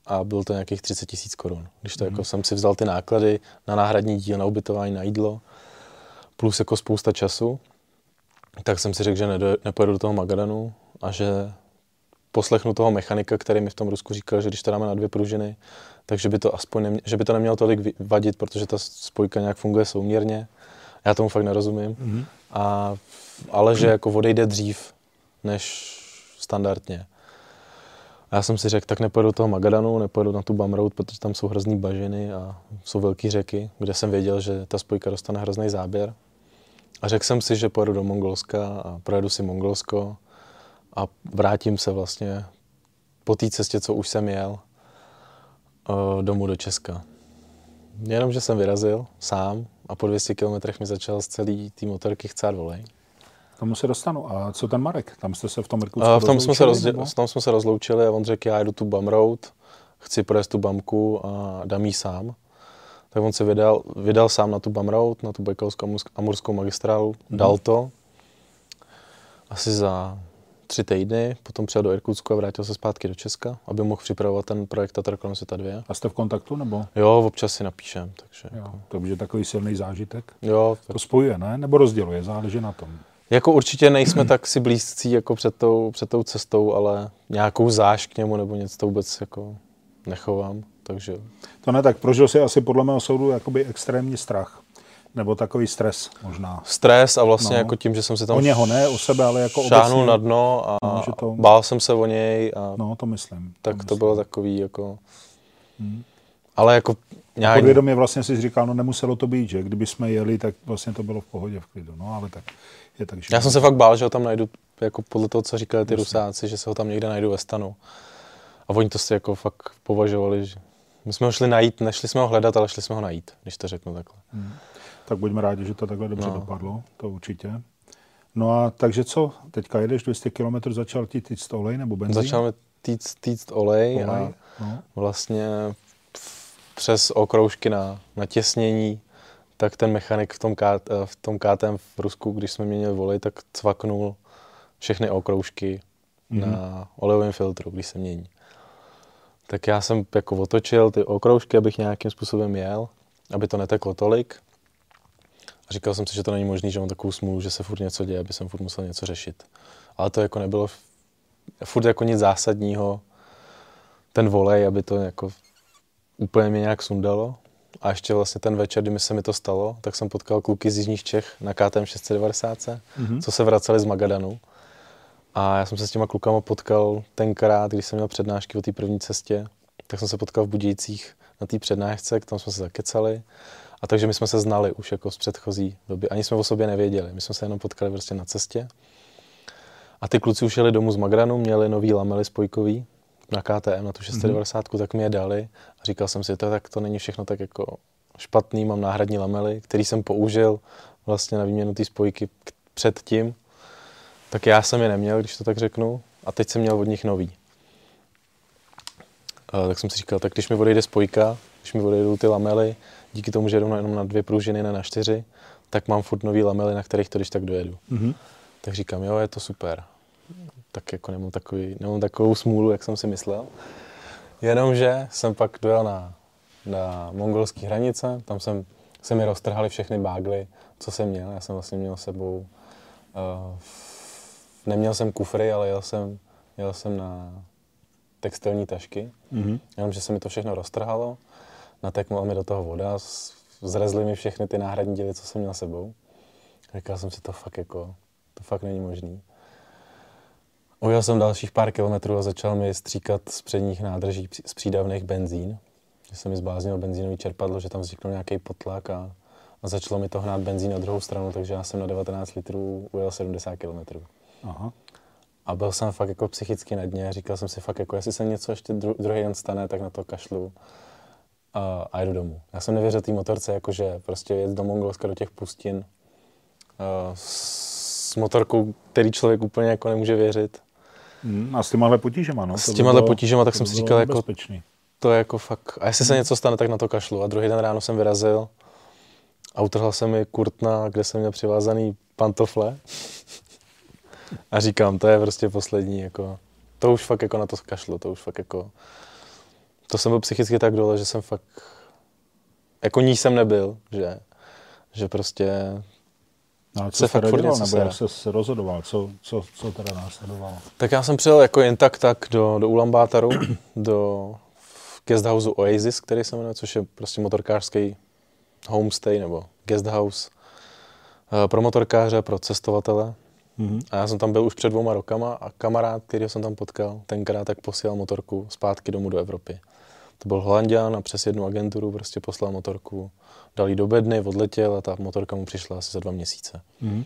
a bylo to nějakých 30 tisíc korun. Když to mm. jako jsem si vzal ty náklady na náhradní díl, na ubytování, na jídlo, plus jako spousta času, tak jsem si řekl, že nepojedu do toho Magadanu a že poslechnu toho mechanika, který mi v tom Rusku říkal, že když to dáme na dvě pružiny, takže by to aspoň nemě, že by to nemělo tolik vadit, protože ta spojka nějak funguje souměrně. Já tomu fakt nerozumím. Mm-hmm. A, ale že jako odejde dřív než standardně. A já jsem si řekl, tak nepojedu do toho Magadanu, nepojedu na tu Bum Road, protože tam jsou hrozný bažiny a jsou velké řeky, kde jsem věděl, že ta spojka dostane hrozný záběr. A řekl jsem si, že pojedu do Mongolska a projedu si Mongolsko a vrátím se vlastně po té cestě, co už jsem jel, eh, domů do Česka. Jenom, že jsem vyrazil sám a po 200 kilometrech mi začal z celý té motorky chcát volej. Tomu se dostanu. A co ten Marek? Tam jste se v tom Irkutsku uh, v tom jsme se rozdě- tam jsme se rozloučili a on řekl, já jdu tu Bum Road, chci projet tu bamku a dám jí sám. Tak on se vydal, vydal sám na tu Bum Road, na tu Bajkalskou amurskou magistrálu, mm. dal to. Asi za tři týdny, potom přijel do Irkutsku a vrátil se zpátky do Česka, aby mohl připravovat ten projekt Tatar kolem světa 2. A jste v kontaktu nebo? Jo, občas si napíšem. Takže jo, jako... To bude takový silný zážitek? Jo. Tak... To spojuje, ne? Nebo rozděluje, záleží na tom. Jako určitě nejsme tak si blízcí jako před tou, před tou cestou, ale nějakou záž k němu nebo něco to vůbec jako nechovám, takže... To ne, tak prožil si asi podle mého soudu jakoby extrémní strach. Nebo takový stres možná. Stres a vlastně no. jako tím, že jsem si tam... O něho ne, o sebe, ale jako obecně. na dno a no, to... bál jsem se o něj a... No, to myslím. Tak to, to bylo takový jako... Hmm. Ale jako nějak... Podvědomě vlastně si říkal, no nemuselo to být, že kdyby jsme jeli, tak vlastně to bylo v pohodě, v klidu. No ale tak je tak, že... Já jsem se fakt bál, že ho tam najdu, jako podle toho, co říkali ty Rusáci, že se ho tam někde najdu ve stanu. A oni to si jako fakt považovali, že my jsme ho šli najít, nešli jsme ho hledat, ale šli jsme ho najít, když to řeknu takhle. Hmm. Tak buďme rádi, že to takhle dobře no. dopadlo, to určitě. No a takže co, teďka jedeš 200 km, začal ti týct olej nebo benzín? Začal mi týct, týct olej, olej a no. vlastně přes okroužky na, na těsnění, tak ten mechanik v tom, K, v tom KTM v Rusku, když jsme měnili volej, tak cvaknul všechny okroužky mm-hmm. na olejovém filtru, když se mění. Tak já jsem jako otočil ty okroužky, abych nějakým způsobem jel, aby to neteklo tolik. A říkal jsem si, že to není možné, že mám takovou smůlu, že se furt něco děje, aby jsem furt musel něco řešit. Ale to jako nebylo furt jako nic zásadního. Ten volej, aby to jako úplně mě nějak sundalo. A ještě vlastně ten večer, kdy mi se mi to stalo, tak jsem potkal kluky z Jižních Čech na KTM 690, mm-hmm. co se vraceli z Magadanu. A já jsem se s těma klukama potkal tenkrát, když jsem měl přednášky o té první cestě, tak jsem se potkal v Budějcích na té přednášce, tam jsme se zakecali. A takže my jsme se znali už jako z předchozí doby. Ani jsme o sobě nevěděli. My jsme se jenom potkali prostě na cestě. A ty kluci už jeli domů z Magranu, měli nový lamely spojkový na KTM, na tu 690, mm-hmm. tak mi je dali. A říkal jsem si, to, tak to není všechno tak jako špatný, mám náhradní lamely, který jsem použil vlastně na výměnu té spojky předtím. Tak já jsem je neměl, když to tak řeknu. A teď jsem měl od nich nový. A tak jsem si říkal, tak když mi odejde spojka, když mi odejdou ty lamely, díky tomu, že jedu jenom na dvě pružiny, ne na čtyři, tak mám furt nový lamely, na kterých to když tak dojedu. Mm-hmm. Tak říkám, jo, je to super. Tak jako nemám, takový, nemám takovou smůlu, jak jsem si myslel. Jenomže jsem pak dojel na, na mongolské hranice, tam jsem, se mi roztrhali všechny bágly, co jsem měl. Já jsem vlastně měl sebou, uh, neměl jsem kufry, ale jel jsem, jel jsem na textilní tašky, mm-hmm. jenomže se mi to všechno roztrhalo nateknula mi do toho voda, zrezly mi všechny ty náhradní díly, co jsem měl sebou. Říkal jsem si, to fakt jako, to fakt není možný. Ujel jsem dalších pár kilometrů a začal mi stříkat z předních nádrží z přídavných benzín. Že jsem mi zbláznil benzínový čerpadlo, že tam vznikl nějaký potlak a, a začalo mi to hnát benzín na druhou stranu, takže já jsem na 19 litrů ujel 70 km. Aha. A byl jsem fakt jako psychicky na dně, říkal jsem si fakt jako, jestli se něco ještě dru- druhý den stane, tak na to kašlu a, a jdu domů. Já jsem nevěřil té motorce, jakože prostě jet do Mongolska, do těch pustin uh, s motorkou, který člověk úplně jako nemůže věřit. Hmm, a s těmahle potížema, no. S by těmahle bylo- potížema, tak jsem by si říkal, jako to je jako fakt, a jestli se něco stane, tak na to kašlu. A druhý den ráno jsem vyrazil a utrhl jsem mi kurtna, kde jsem měl přivázaný pantofle. A říkám, to je prostě poslední, jako, to už fakt jako na to kašlu, to už fakt jako, to jsem byl psychicky tak dole, že jsem fakt, jako níž jsem nebyl, že, že prostě, No, a se co se fakt dělal, něco nebo jak sere. se se rozhodoval, co, co, co teda následovalo? tak já jsem přijel jako jen tak tak do, do Ulaanbátaru, do guesthouse Oasis, který se jmenuje, což je prostě motorkářský homestay nebo guesthouse eh, pro motorkáře, pro cestovatele. Mhm. A já jsem tam byl už před dvouma rokama a kamarád, který jsem tam potkal, tenkrát tak posílal motorku zpátky domů do Evropy. To byl Holandian a přes jednu agenturu prostě poslal motorku, dal jí do bedny, odletěl a ta motorka mu přišla asi za dva měsíce. Mhm.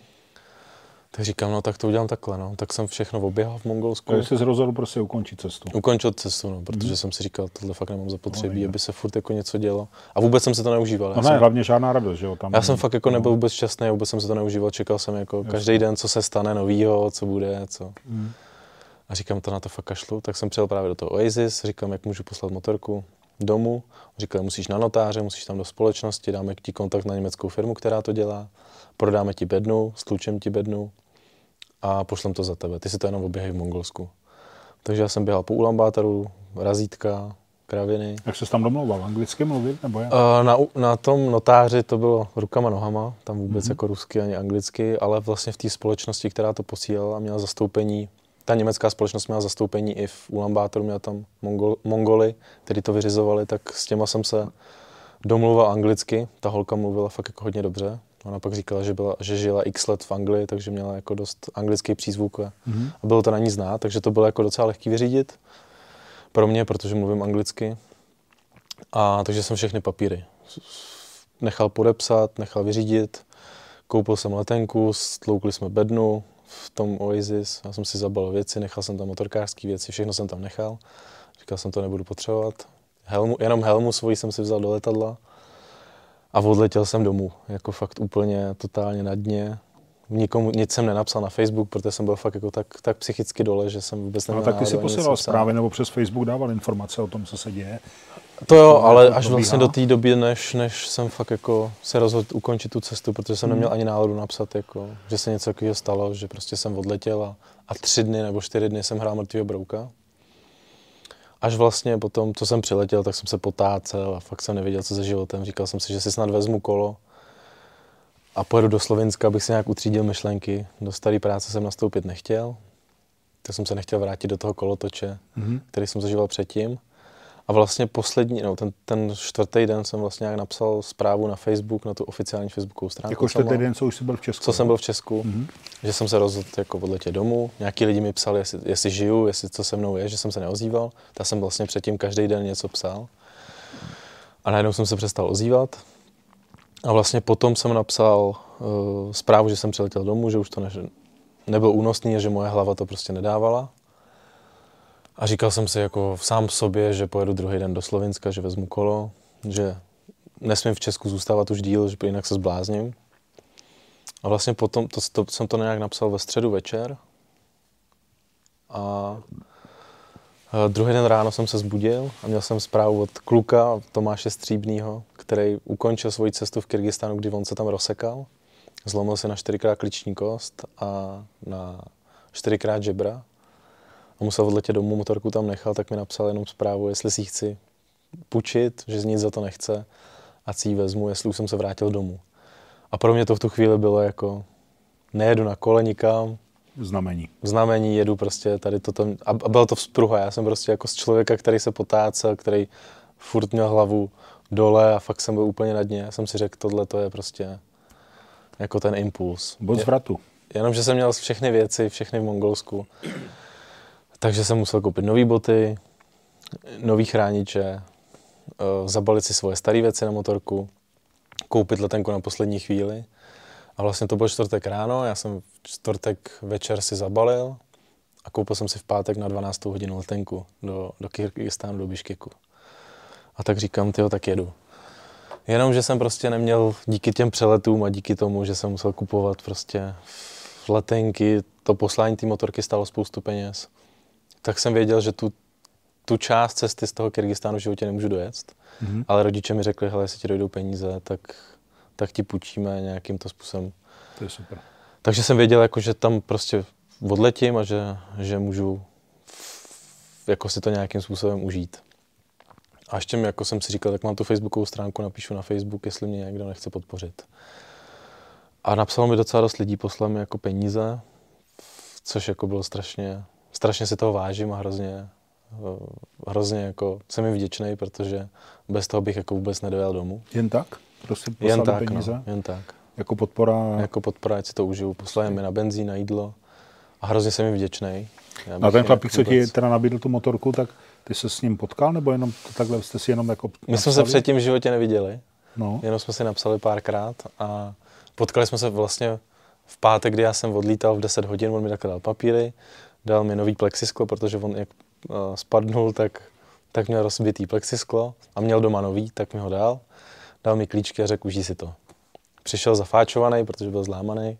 Tak říkám, no tak to udělám takhle, no. Tak jsem všechno oběhal v Mongolsku. Takže jsi rozhodl prostě ukončit cestu. Ukončil cestu, no, protože Mhm. jsem si říkal, tohle fakt nemám zapotřebí, No, aby se furt jako něco dělo. A vůbec jsem se to neužíval. Já No ne, jsem, hlavně žádná radost, že jo? Tam, já jsem fakt jako no. nebyl vůbec šťastný, vůbec jsem se to neužíval, čekal jsem jako Jasně. každý den, co se stane novýho, co bude, co. Mhm. A říkám, to na to fakt kašlu, tak jsem přijel právě do toho Oasis, říkám, jak můžu poslat motorku domů. Říkal, musíš na notáře, musíš tam do společnosti, dáme ti kontakt na německou firmu, která to dělá, prodáme ti bednu, stlučem ti bednu a pošlem to za tebe. Ty si to jenom oběhej v Mongolsku. Takže já jsem běhal po Ulaanbátaru, razítka, kraviny. Jak se tam domlouval? Anglicky mluvit? Nebo jak? A Na, na tom notáři to bylo rukama nohama, tam vůbec Mhm. jako rusky ani anglicky, ale vlastně v té společnosti, která to posílala, měla zastoupení, ta německá společnost měla zastoupení i v Ulaanbátoru, měla tam Mongol, Mongoly, kteří to vyřizovali, tak s těma jsem se domluval anglicky, ta holka mluvila fakt jako hodně dobře. Ona pak říkala, že, byla, že žila x let v Anglii, takže měla jako dost anglický přízvuk a, Mhm. a bylo to na ní znát, takže to bylo jako docela lehký vyřídit pro mě, protože mluvím anglicky. A takže jsem všechny papíry nechal podepsat, nechal vyřídit, koupil jsem letenku, stloukli jsme bednu v tom Oasis, já jsem si zabalil věci, nechal jsem tam motorkářské věci, všechno jsem tam nechal. Říkal jsem, to nebudu potřebovat. Helmu, jenom helmu svoji jsem si vzal do letadla a odletěl jsem domů, jako fakt úplně totálně na dně. Nikomu nic jsem nenapsal na Facebook, protože jsem byl fakt jako tak, tak psychicky dole, že jsem vůbec No, neměl tak ty si posílal zprávy nebo přes Facebook dával informace o tom, co se děje. To jo, ale až probíhá? vlastně do té doby, než, než jsem fakt jako se rozhodl ukončit tu cestu, protože jsem Hmm. neměl ani náladu napsat, jako, že se něco takového stalo, že prostě jsem odletěl a, a tři dny nebo čtyři dny jsem hrál mrtvýho brouka. Až vlastně potom, co jsem přiletěl, tak jsem se potácel a fakt jsem nevěděl, co se životem. Říkal jsem si, že si snad vezmu kolo a pojedu do Slovenska, abych si nějak utřídil myšlenky. Do staré práce jsem nastoupit nechtěl, tak jsem se nechtěl vrátit do toho kolotoče, Mhm. který jsem zažíval předtím. A vlastně poslední, no, ten, ten čtvrtý den jsem vlastně nějak napsal zprávu na Facebook, na tu oficiální facebookovou stránku. Jako čtvrtý den, co už jsi byl v Česku. co jsem byl v Česku, Mhm. že jsem se rozhodl jako odletět domů. Nějaký lidi mi psali, jestli, jestli žiju, jestli co se mnou je, že jsem se neozýval. Tak jsem vlastně předtím každý den něco psal. A najednou jsem se přestal ozývat. A vlastně potom jsem napsal uh, zprávu, že jsem přiletěl domů, že už to ne, nebyl únosný a že moje hlava to prostě nedávala. A říkal jsem si jako sám sobě, že pojedu druhý den do Slovenska, že vezmu kolo, že nesmím v Česku zůstávat už díl, že jinak se zblázním. A vlastně potom to, to, jsem to nějak napsal ve středu večer. A, druhý den ráno jsem se zbudil a měl jsem zprávu od kluka Tomáše Stříbnýho, který ukončil svoji cestu v Kyrgyzstánu, kdy on se tam rozsekal. Zlomil se na čtyřikrát kliční kost a na čtyřikrát žebra. A musel odletět domů, motorku tam nechal, tak mi napsal jenom zprávu, jestli si ji chci půjčit, že z nic za to nechce a si ji vezmu, jestli už jsem se vrátil domů. A pro mě to v tu chvíli bylo jako, nejedu na kole nikam, Znamení. znamení, jedu prostě tady to tam, a a byla to vzpruha, já jsem prostě jako z člověka, který se potácel, který furt měl hlavu dole a fakt jsem byl úplně na dně, já jsem si řekl, tohle to je prostě jako ten impuls. Bod zvratu. Jenomže jsem měl všechny věci, všechny v Mongolsku. Takže jsem musel koupit nové boty, nový chrániče, eh, zabalit si svoje staré věci na motorku, koupit letenku na poslední chvíli. A vlastně to byl čtvrtek ráno, já jsem v čtvrtek večer si zabalil a koupil jsem si v pátek na 12. hodinu letenku do, do Kyrgyzstánu, do Biškeku. A tak říkám, tyjo, tak jedu. Jenom, že jsem prostě neměl díky těm přeletům a díky tomu, že jsem musel kupovat prostě letenky, to poslání té motorky stálo spoustu peněz, tak jsem věděl, že tu, tu část cesty z toho Kyrgyzstánu v životě nemůžu dojet. Mm-hmm. Ale rodiče mi řekli, hele, jestli ti dojdou peníze, tak, tak ti půjčíme nějakým to způsobem. To je super. Takže jsem věděl, jako, že tam prostě odletím a že, že můžu jako si to nějakým způsobem užít. A ještě jako jsem si říkal, tak mám tu facebookovou stránku, napíšu na Facebook, jestli mě někdo nechce podpořit. A napsalo mi docela dost lidí, poslal mi jako peníze, což jako bylo strašně, strašně si toho vážím a hrozně, hrozně jako jsem jim vděčný, protože bez toho bych jako vůbec nedojel domů. Jen tak? Prostě jen tak, no, peníze? No, jen tak. Jako podpora? Jako podpora, ať si to užiju. Poslali mi na benzín, na jídlo a hrozně jsem jim vděčný. A ten chlapík, co ti teda nabídl tu motorku, tak ty se s ním potkal, nebo jenom to takhle jste si jenom jako My jsme se předtím v životě neviděli, no. jenom jsme si napsali párkrát a potkali jsme se vlastně v pátek, kdy já jsem odlítal v 10 hodin, on mi takhle dal papíry, dal mi nový plexisklo, protože on jak uh, spadnul, tak, tak měl rozbitý plexisklo a měl doma nový, tak mi ho dal. Dal mi klíčky a řekl, užij si to. Přišel zafáčovaný, protože byl zlámaný.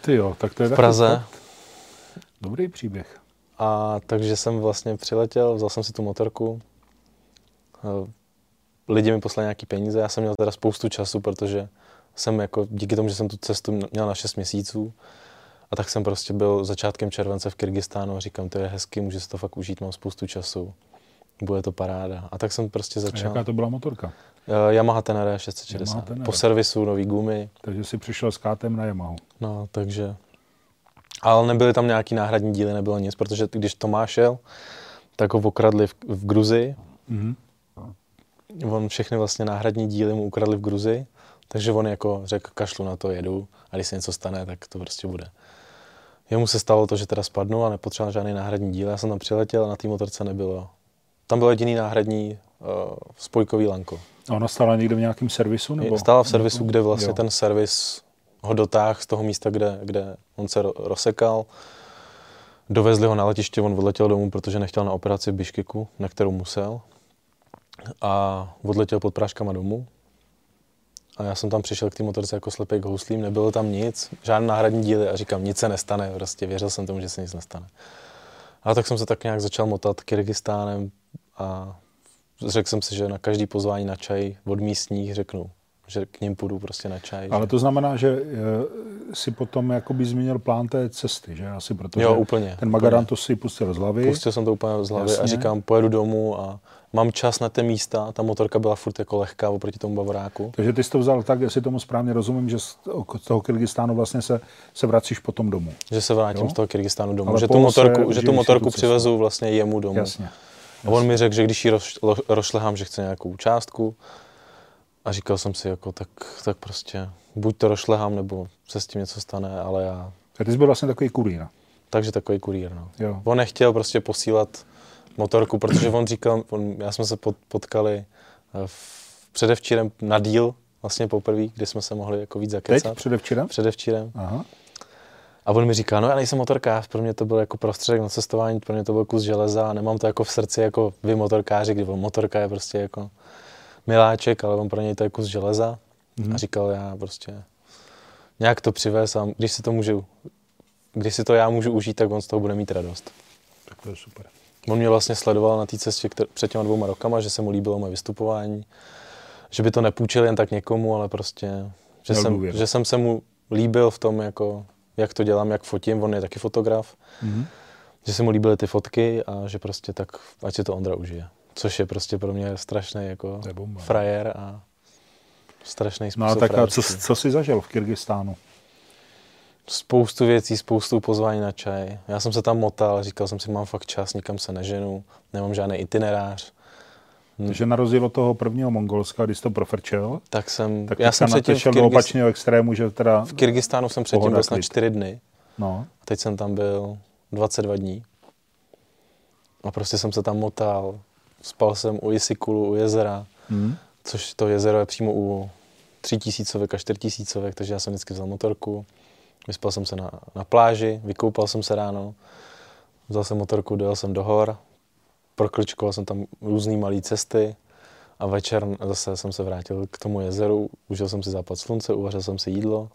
Ty jo, tak to je v Praze. Dobrý příběh. A takže jsem vlastně přiletěl, vzal jsem si tu motorku, eh, lidi mi poslali nějaký peníze, já jsem měl teda spoustu času, protože jsem jako, díky tomu, že jsem tu cestu měl na 6 měsíců, a tak jsem prostě byl začátkem července v Kyrgyzstánu a říkám, to je hezky, můžu si to fakt užít, mám spoustu času. Bude to paráda. A tak jsem prostě začal. A jaká to byla motorka? Uh, Yamaha Tenere 660. Yamaha Tenere. Po servisu, nový gumy. Takže si přišel s KTM na Yamahu. No, takže ale nebyly tam nějaký náhradní díly, nebylo nic, protože když Tomáš šel, tak ho okradli v, v Gruzi. Mm-hmm. On všechny vlastně náhradní díly mu ukradli v Gruzi, takže on jako řekl, kašlu na to, jedu a když se něco stane, tak to prostě bude. Jemu se stalo to, že teda spadnu a nepotřeboval žádný náhradní díl. Já jsem tam přiletěl a na té motorce nebylo. Tam byl jediný náhradní uh, spojkový lanko. A ona stála někde v nějakém servisu? Nebo? Stála v servisu, kde vlastně jo. ten servis ho dotáhl z toho místa, kde, kde on se rozsekal. Dovezli ho na letiště, on odletěl domů, protože nechtěl na operaci v Biškiku, na kterou musel. A odletěl pod práškama domů. A já jsem tam přišel k té motorce jako slepý k houslím, nebylo tam nic, žádné náhradní díly a říkám, nic se nestane, prostě věřil jsem tomu, že se nic nestane. A tak jsem se tak nějak začal motat Kyrgyzstánem a řekl jsem si, že na každý pozvání na čaj od místních řeknu, že k ním půjdu prostě na čaj. Ale že... to znamená, že eh, si potom jakoby změnil plán té cesty, že? Asi protože jo, úplně, ten Magaran to si pustil z hlavy. Pustil jsem to úplně z hlavy Jasně. a říkám, pojedu domů a mám čas na ty místa, ta motorka byla furt jako lehká oproti tomu Bavoráku. Takže ty jsi to vzal tak, jestli tomu správně rozumím, že z toho Kyrgyzstánu vlastně se, se vracíš potom domů. Že se vrátím jo? z toho Kyrgyzstánu domů, Ale že tu motorku, že tu motorku přivezu vlastně jemu domů. Jasně. A on mi řekl, že když ji rozšlehám, že chce nějakou částku, a říkal jsem si, jako, tak, tak prostě buď to rošlehám, nebo se s tím něco stane, ale já... A ty jsi byl vlastně takový kurýr. Takže takový kurýr, no. Jo. On nechtěl prostě posílat motorku, protože on říkal, on, já jsme se pot, potkali eh, v, předevčírem na díl, vlastně poprvé, kdy jsme se mohli jako víc zakecat. Teď? Předevčírem? Předevčírem. Aha. A on mi říká, no já nejsem motorkář, pro mě to byl jako prostředek na cestování, pro mě to byl kus železa a nemám to jako v srdci jako vy motorkáři, kdy motorka je prostě jako miláček, ale on pro něj to je kus železa. Mm-hmm. A říkal, já prostě nějak to přivez a když si to můžu, když si to já můžu užít, tak on z toho bude mít radost. Tak to je super. On mě vlastně sledoval na té cestě kter- před těma dvouma rokama, že se mu líbilo moje vystupování, že by to nepůjčil jen tak někomu, ale prostě, že, jsem, že jsem se mu líbil v tom, jako, jak to dělám, jak fotím, on je taky fotograf, mm-hmm. že se mu líbily ty fotky a že prostě tak, ať si to Ondra užije. Což je prostě pro mě strašný jako frajer a strašný způsob No a tak a co, co jsi zažil v Kyrgyzstánu? Spoustu věcí, spoustu pozvání na čaj. Já jsem se tam motal, říkal jsem si, mám fakt čas, nikam se neženu, nemám žádný itinerář. Takže na rozdíl od toho prvního Mongolska, když jsi to profrčel, tak jsem, tak já jsem předtím v Kyrgyz... do opačného extrému, že teda V Kyrgyzstánu jsem předtím byl snad čtyři dny. No. A teď jsem tam byl 22 dní. A prostě jsem se tam motal, Spal jsem u Isikulu, u jezera, hmm. což to jezero je přímo u, tři tisícovek a čtyři tisícovek, takže já jsem vždycky vzal motorku, vyspal jsem se na, na pláži, vykoupal jsem se ráno, vzal jsem motorku, dojel jsem do hor, prokličkoval jsem tam různé malé cesty a večer zase jsem se vrátil k tomu jezeru, užil jsem si západ slunce, uvařil jsem si jídlo,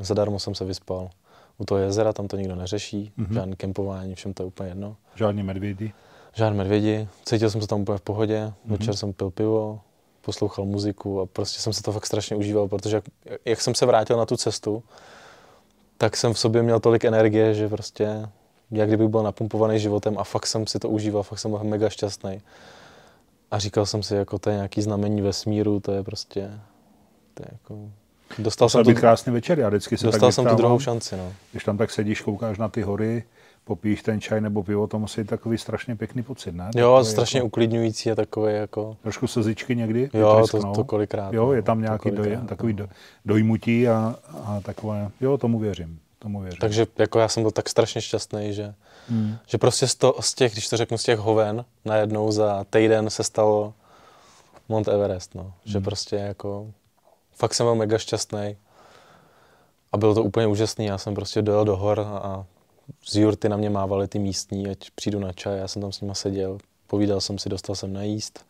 zadarmo jsem se vyspal. U toho jezera tam to nikdo neřeší, mm-hmm. žádný kempování, všem to je úplně jedno. Žádný medvědi? Žádný medvědi, cítil jsem se tam úplně v pohodě, mm-hmm. večer jsem pil pivo, poslouchal muziku a prostě jsem se to fakt strašně užíval, protože jak, jak jsem se vrátil na tu cestu, tak jsem v sobě měl tolik energie, že prostě jak kdyby byl napumpovaný životem a fakt jsem si to užíval, fakt jsem byl mega šťastný. A říkal jsem si, jako to je nějaký znamení vesmíru, to je prostě, to je jako... Dostal jsem tu, krásný večer, já vždycky se Dostal tak jsem tu druhou šanci, no. Když tam tak sedíš, koukáš na ty hory, popíš ten čaj nebo pivo, to musí být takový strašně pěkný pocit, ne? Jo, takový strašně jako, uklidňující a takový jako... Trošku slzičky někdy? Jo, to, to, kolikrát. Jo, je tam nějaký doj, takový do, dojmutí a, a takové, jo, tomu věřím. Tomu věřím. Takže jako já jsem byl tak strašně šťastný, že, hmm. že prostě z, to, z těch, když to řeknu, z těch hoven najednou za týden se stalo Mount Everest, no. Hmm. Že prostě jako fakt jsem byl mega šťastný a bylo to úplně úžasný. Já jsem prostě dojel do hor a z jurty na mě mávali ty místní, ať přijdu na čaj, já jsem tam s nima seděl, povídal jsem si, dostal jsem najíst.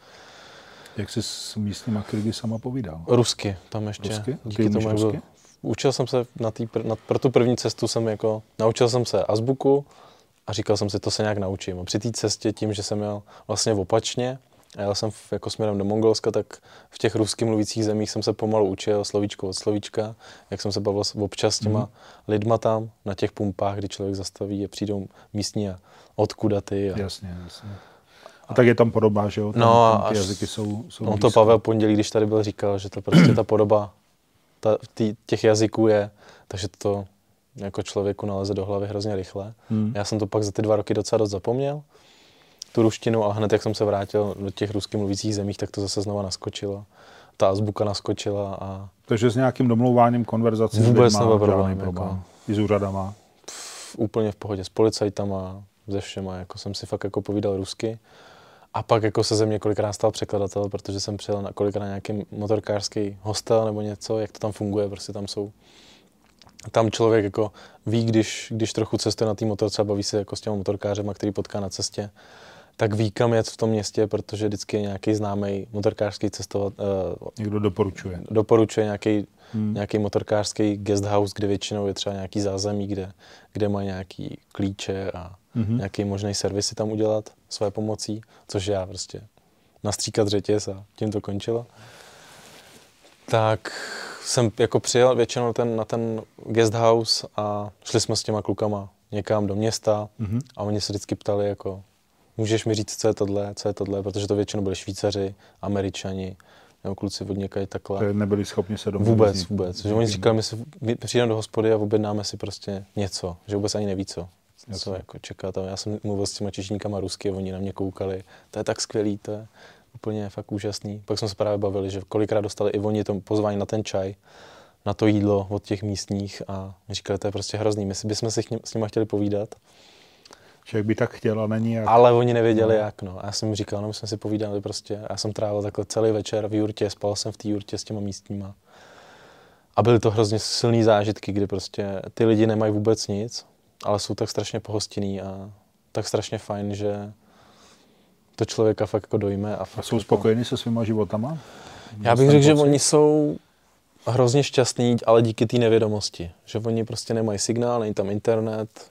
Jak jsi s místníma Kyrgy sama povídal? Rusky, tam ještě. Rusky? Díky tomu, rusky? Byl, učil jsem se na tý, na, pro tu první cestu jsem jako, naučil jsem se azbuku a říkal jsem si, to se nějak naučím. A při té cestě tím, že jsem měl vlastně opačně, a jel jsem v, jako směrem do Mongolska, tak v těch rusky mluvících zemích jsem se pomalu učil slovíčko od slovíčka, jak jsem se bavil občas s těma mm. lidma tam na těch pumpách, kdy člověk zastaví a přijdou místní a odkuda ty. A... Jasně, jasně. A tak je tam podoba, že jo? Tam, no a tam ty jazyky jsou, jsou On to Pavel Pondělí, když tady byl, říkal, že to prostě ta podoba ta, tý, těch jazyků je, takže to jako člověku naleze do hlavy hrozně rychle. Hmm. Já jsem to pak za ty dva roky docela dost zapomněl, tu ruštinu, ale hned jak jsem se vrátil do těch rusky mluvících zemích, tak to zase znova naskočilo. Ta azbuka naskočila a... Takže s nějakým domlouváním konverzací Vůbec nebyl problém. problém. Jako... I s úřadama? Pff, úplně v pohodě, s policajtama, ze všema, jako jsem si fakt jako povídal rusky. A pak jako se ze mě kolikrát stal překladatel, protože jsem přijel na kolikrát na nějaký motorkářský hostel nebo něco, jak to tam funguje, prostě tam jsou tam člověk jako ví, když, když trochu cestuje na té motorce a baví se jako s těmi motorkářem, který potká na cestě, tak ví, kam jet v tom městě, protože vždycky je nějaký známý motorkářský cestovat. Uh, Někdo doporučuje. Doporučuje nějaký, hmm. nějaký motorkářský guest house, kde většinou je třeba nějaký zázemí, kde, kde mají nějaký klíče a hmm. nějaký možný servisy tam udělat své pomocí, což já prostě nastříkat řetěz a tím to končilo. Tak jsem jako přijel většinou na ten, na ten guest house a šli jsme s těma klukama někam do města mm-hmm. a oni se vždycky ptali jako, můžeš mi říct, co je tohle, co je tohle, protože to většinou byli Švýcaři, Američani, nebo kluci od někají takhle. Nebyli schopni se domluvit. Vůbec, vůbec. Že oni říkali, my, si, my přijdeme do hospody a objednáme si prostě něco, že vůbec ani neví co. Jasně. Co jako čekat. Já jsem mluvil s těma češníkama rusky a oni na mě koukali. To je tak skvělý, to je úplně fakt úžasný. Pak jsme se právě bavili, že kolikrát dostali i oni to pozvání na ten čaj, na to jídlo od těch místních a říkali, to je prostě hrozný. My bychom si s nimi chtěli povídat. Člověk by tak chtěl a není jak. Ale oni nevěděli no. jak, no. A já jsem říkal, no my jsme si povídali prostě. Já jsem trávil takhle celý večer v jurtě, spal jsem v té jurtě s těma místníma. A byly to hrozně silné zážitky, kdy prostě ty lidi nemají vůbec nic, ale jsou tak strašně pohostinný a tak strašně fajn, že to člověka fakt jako dojme. A, fakt a jsou jako... spokojení se svýma životama? Já bych řekl, že oni jsou hrozně šťastní, ale díky té nevědomosti. Že oni prostě nemají signál, není tam internet,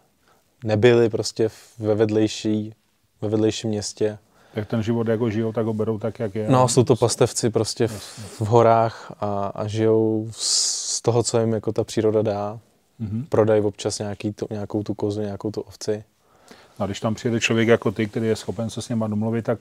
nebyli prostě ve vedlejší, ve vedlejším městě. Jak ten život jako žijou, tak ho berou tak, jak je. No, jsou to pastevci prostě v, v horách a, a žijou z toho, co jim jako ta příroda dá. Mm-hmm. Prodají občas nějaký tu, nějakou tu kozu, nějakou tu ovci. A když tam přijede člověk jako ty, který je schopen se s něma domluvit, tak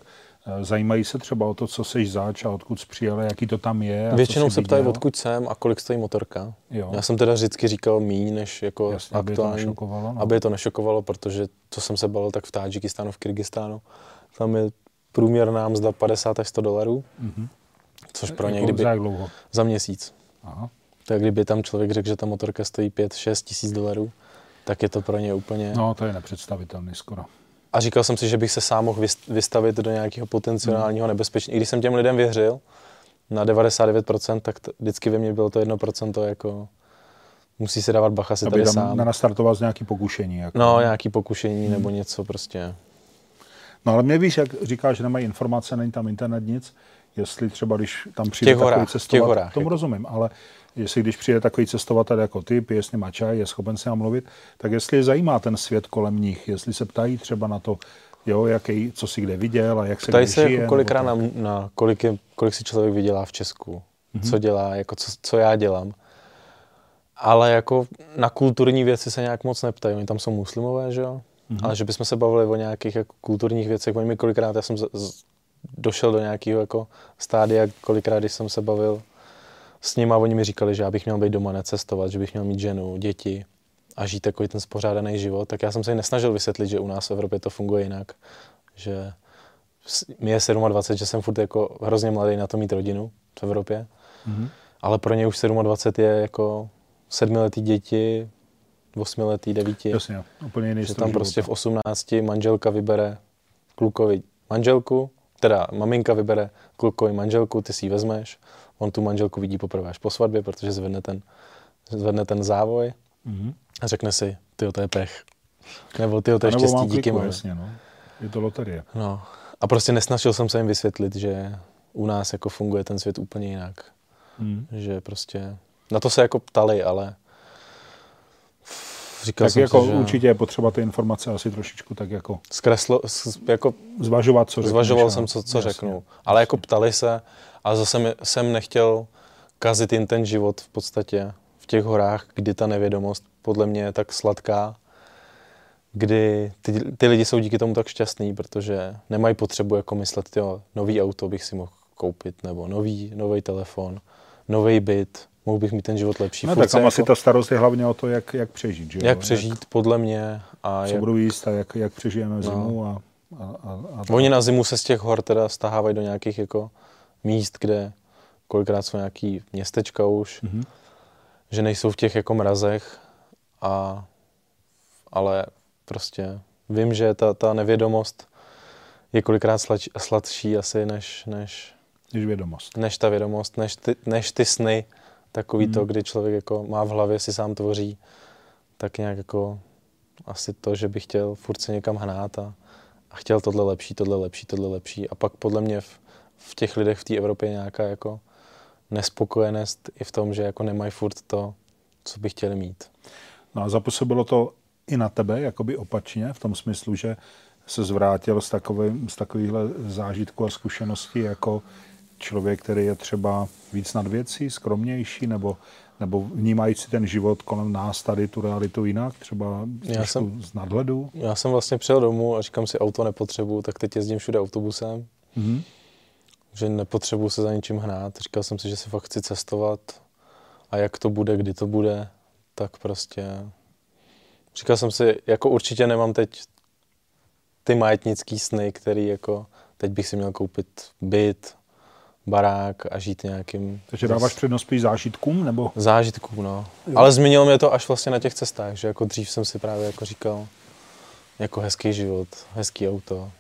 zajímají se třeba o to, co seš zač a odkud jsi přijel, jaký to tam je. Většinou se ptají, odkud jsem a kolik stojí motorka. Jo. Já jsem teda vždycky říkal míň, než jako Jasně, aktuální, aby, to no. aby je to nešokovalo, protože to jsem se balil tak v Tádžikistánu, v Kyrgyzstánu. Tam je průměrná mzda 50 až 100 dolarů, mm-hmm. což pro ně kdyby... Za jak dlouho? Za měsíc. Aha. Tak kdyby tam člověk řekl, že ta motorka stojí 5-6 tisíc dolarů, tak je to pro ně úplně... No, to je nepředstavitelné skoro. A říkal jsem si, že bych se sám mohl vystavit do nějakého potenciálního hmm. nebezpečí. I když jsem těm lidem věřil, na 99%, tak to, vždycky ve mně bylo to 1% jako musí se dávat bacha si Aby tady tam sám. nenastartoval z nějaký pokušení. Jako. No, nějaký pokušení Hmm. nebo něco prostě. no ale mě víš, jak říkáš, že nemají informace, není tam internet, nic, jestli třeba, když tam přijde těch takový horách, cestovatel, horách, tomu jako. rozumím, ale jestli když přijde takový cestovatel jako ty, pije s nima čaj, je schopen se mluvit, tak jestli je zajímá ten svět kolem nich, jestli se ptají třeba na to, jo, jaký, co si kde viděl a jak se kde se žije. kolikrát na, na kolik, je, kolik si člověk vydělá v Česku, mm-hmm. co dělá, jako co, co já dělám. Ale jako na kulturní věci se nějak moc neptají. Oni tam jsou muslimové, že jo? Mm-hmm. Ale že bychom se bavili o nějakých jako kulturních věcech. Oni mi kolikrát, já jsem z, z, došel do nějakého jako stádia, kolikrát, když jsem se bavil s nimi, oni mi říkali, že já bych měl být doma, necestovat, že bych měl mít ženu, děti a žít takový ten spořádaný život, tak já jsem se jim nesnažil vysvětlit, že u nás v Evropě to funguje jinak, že mi je 27, že jsem furt jako hrozně mladý na to mít rodinu v Evropě, Mhm. ale pro ně už 27 je jako sedmiletý děti, osmiletý, devíti, Jasně, úplně jiný že tam prostě v života. 18 manželka vybere klukovi manželku, teda maminka vybere klukovi manželku, ty si ji vezmeš, on tu manželku vidí poprvé až po svatbě, protože zvedne ten, zvedne ten závoj Mhm. a řekne si, ty to je pech. Nebo ty to je štěstí, mám díky kliku, jasně, no. Je to loterie. No. A prostě nesnažil jsem se jim vysvětlit, že u nás jako funguje ten svět úplně jinak. Mhm. Že prostě, na to se jako ptali, ale říkal Tak jsem jako si, že určitě je potřeba ty informace asi trošičku tak jako zkreslo, s- jako zvažovat, co řekneš, Zvažoval jsem, co, co Jasně. řeknu. Ale jako ptali se, ale zase mi- jsem nechtěl kazit jim ten život v podstatě v těch horách, kdy ta nevědomost podle mě je tak sladká, kdy ty, ty lidi jsou díky tomu tak šťastní, protože nemají potřebu jako myslet, jo, nový auto bych si mohl koupit, nebo nový, nový telefon, nový byt, mohl bych mít ten život lepší. No Furt tak tam jako, asi ta starost je hlavně o to, jak, jak přežít, že jo? jak přežít podle mě a Jak, co jak, budu jíst a jak, jak přežijeme zimu a, a, a, a Oni na zimu se z těch hor teda stahávají do nějakých jako míst, kde kolikrát jsou nějaký městečka už, Mhm. že nejsou v těch jako mrazech, a, ale prostě vím, že ta, ta nevědomost je kolikrát slač, sladší asi než, než, Když vědomost. než ta vědomost, než ty, než ty sny, takový to, kdy člověk jako má v hlavě, si sám tvoří, tak nějak jako asi to, že by chtěl furt se někam hnát a, a chtěl tohle lepší, tohle lepší, tohle lepší. A pak podle mě v, v těch lidech v té Evropě nějaká jako nespokojenost i v tom, že jako nemají furt to, co by chtěli mít. No a zapůsobilo to i na tebe, jakoby opačně, v tom smyslu, že se zvrátil z, takovým, z takovýchhle zážitků a zkušeností jako člověk, který je třeba víc nad věcí, skromnější, nebo, nebo vnímající ten život kolem nás tady, tu realitu jinak, třeba Já jsem- z nadhledu. Já jsem vlastně přijel domů a říkám si, auto nepotřebuju, tak teď jezdím všude autobusem, Mhm. že nepotřebuju se za ničím hnát. Říkal jsem si, že si fakt chci cestovat a jak to bude, kdy to bude, tak prostě... Říkal jsem si, jako určitě nemám teď ty majetnický sny, který jako teď bych si měl koupit byt, barák a žít nějakým Takže dáváš přednost spíš zážitkům, nebo zážitků, no. Ale zmínilo mě to až vlastně na těch cestách, že jako dřív jsem si právě jako říkal, jako hezký život, hezký auto.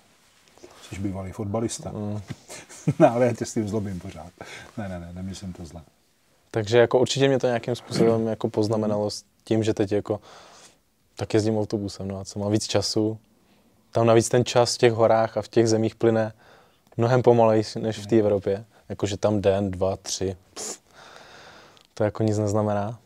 jsi bývalý fotbalista? Mm. no, ale já tě s tím zlobím pořád. Ne, ne, ne, nemyslím to zle. Takže jako určitě mě to nějakým způsobem jako poznamenalo s tím, že teď jako tak jezdím autobusem, no a co mám víc času. Tam navíc ten čas v těch horách a v těch zemích plyne mnohem pomalej než v té Evropě. Jakože tam den, dva, tři. Pff, to jako nic neznamená.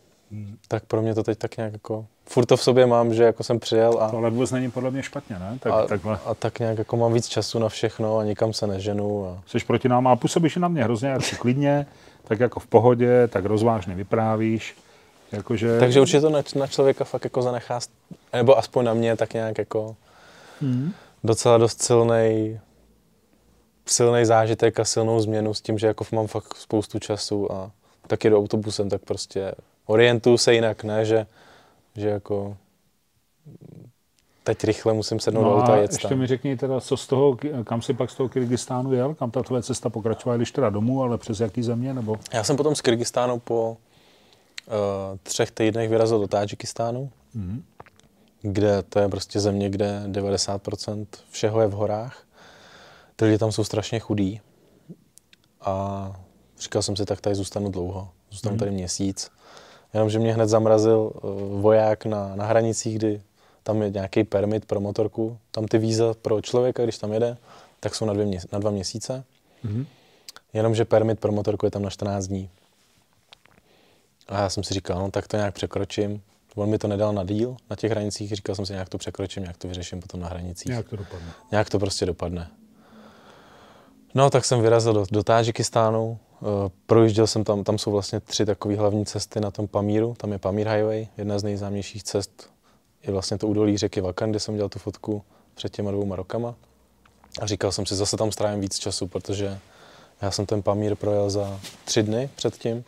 Tak pro mě to teď tak nějak jako... Furt to v sobě mám, že jako jsem přijel a, To ale vůbec není podle mě špatně, ne? Tak, a, takhle. a tak nějak jako mám víc času na všechno a nikam se neženu. A... Jsi proti nám a působíš na mě hrozně jako klidně, tak jako v pohodě, tak rozvážně vyprávíš. Jakože... Takže určitě to na, na člověka fakt jako zanechá, nebo aspoň na mě tak nějak jako Hmm. docela dost silnej, silnej zážitek a silnou změnu s tím, že jako mám fakt spoustu času a tak jedu autobusem, tak prostě orientuju se jinak, ne, že, že jako teď rychle musím sednout do No auta a jet ještě tam. mi řekni teda, co z toho, kam si pak z toho Kyrgyzstánu jel, kam ta tvoje cesta pokračovala, když teda domů, ale přes jaký země, nebo? Já jsem potom z Kyrgyzstánu po uh, třech týdnech vyrazil do Tádžikistánu, Mhm. kde to je prostě země, kde 90% všeho je v horách. Ty lidi tam jsou strašně chudí. A Říkal jsem si, tak tady zůstanu dlouho. Zůstanu mm. tady měsíc. Jenomže mě hned zamrazil uh, voják na, na hranicích, kdy tam je nějaký permit pro motorku. Tam ty víza pro člověka, když tam jede, tak jsou na, dvě na dva měsíce. Mm. Jenomže permit pro motorku je tam na 14 dní. A já jsem si říkal, no tak to nějak překročím. On mi to nedal na díl na těch hranicích, říkal jsem si, nějak to překročím, nějak to vyřeším potom na hranicích. Nějak to dopadne. Nějak to prostě dopadne. No, tak jsem vyrazil do, do Tádžikistánu, uh, projížděl jsem tam, tam jsou vlastně tři takové hlavní cesty na tom Pamíru, tam je Pamír Highway, jedna z nejznámějších cest je vlastně to údolí řeky Vakan, kde jsem dělal tu fotku před těma dvouma rokama. A říkal jsem si, zase tam strávím víc času, protože já jsem ten Pamír projel za tři dny předtím.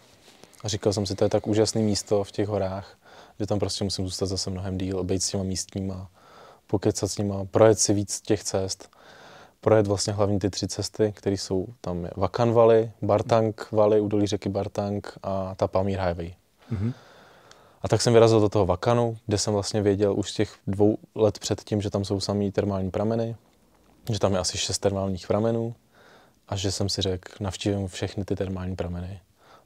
A říkal jsem si, to je tak úžasné místo v těch horách, že tam prostě musím zůstat zase mnohem díl, obejít s těma místníma, pokecat s nima, projet si víc těch cest, projet vlastně hlavní ty tři cesty, které jsou tam je Vakan Valley, Bartang Valley, údolí řeky Bartang a ta Pamír Highway. Mm-hmm. A tak jsem vyrazil do toho Vakanu, kde jsem vlastně věděl už z těch dvou let předtím, že tam jsou samý termální prameny, že tam je asi šest termálních pramenů a že jsem si řekl, navštívím všechny ty termální prameny.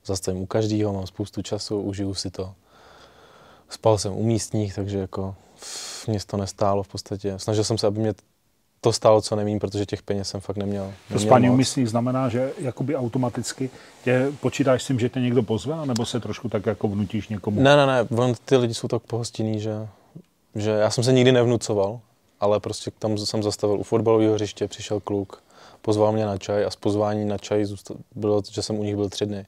Zastavím u každého, mám spoustu času, užiju si to. Spal jsem u místních, takže jako mě to nestálo v podstatě. Snažil jsem se, aby mě to stálo co nevím, protože těch peněz jsem fakt neměl. To spání u místních znamená, že jakoby automaticky tě počítáš s tím, že tě někdo pozve, nebo se trošku tak jako vnutíš někomu? Ne, ne, ne, on, ty lidi jsou tak pohostinní, že, že já jsem se nikdy nevnucoval, ale prostě tam jsem zastavil u fotbalového hřiště, přišel kluk, pozval mě na čaj a z pozvání na čaj zůstal, bylo, že jsem u nich byl tři dny.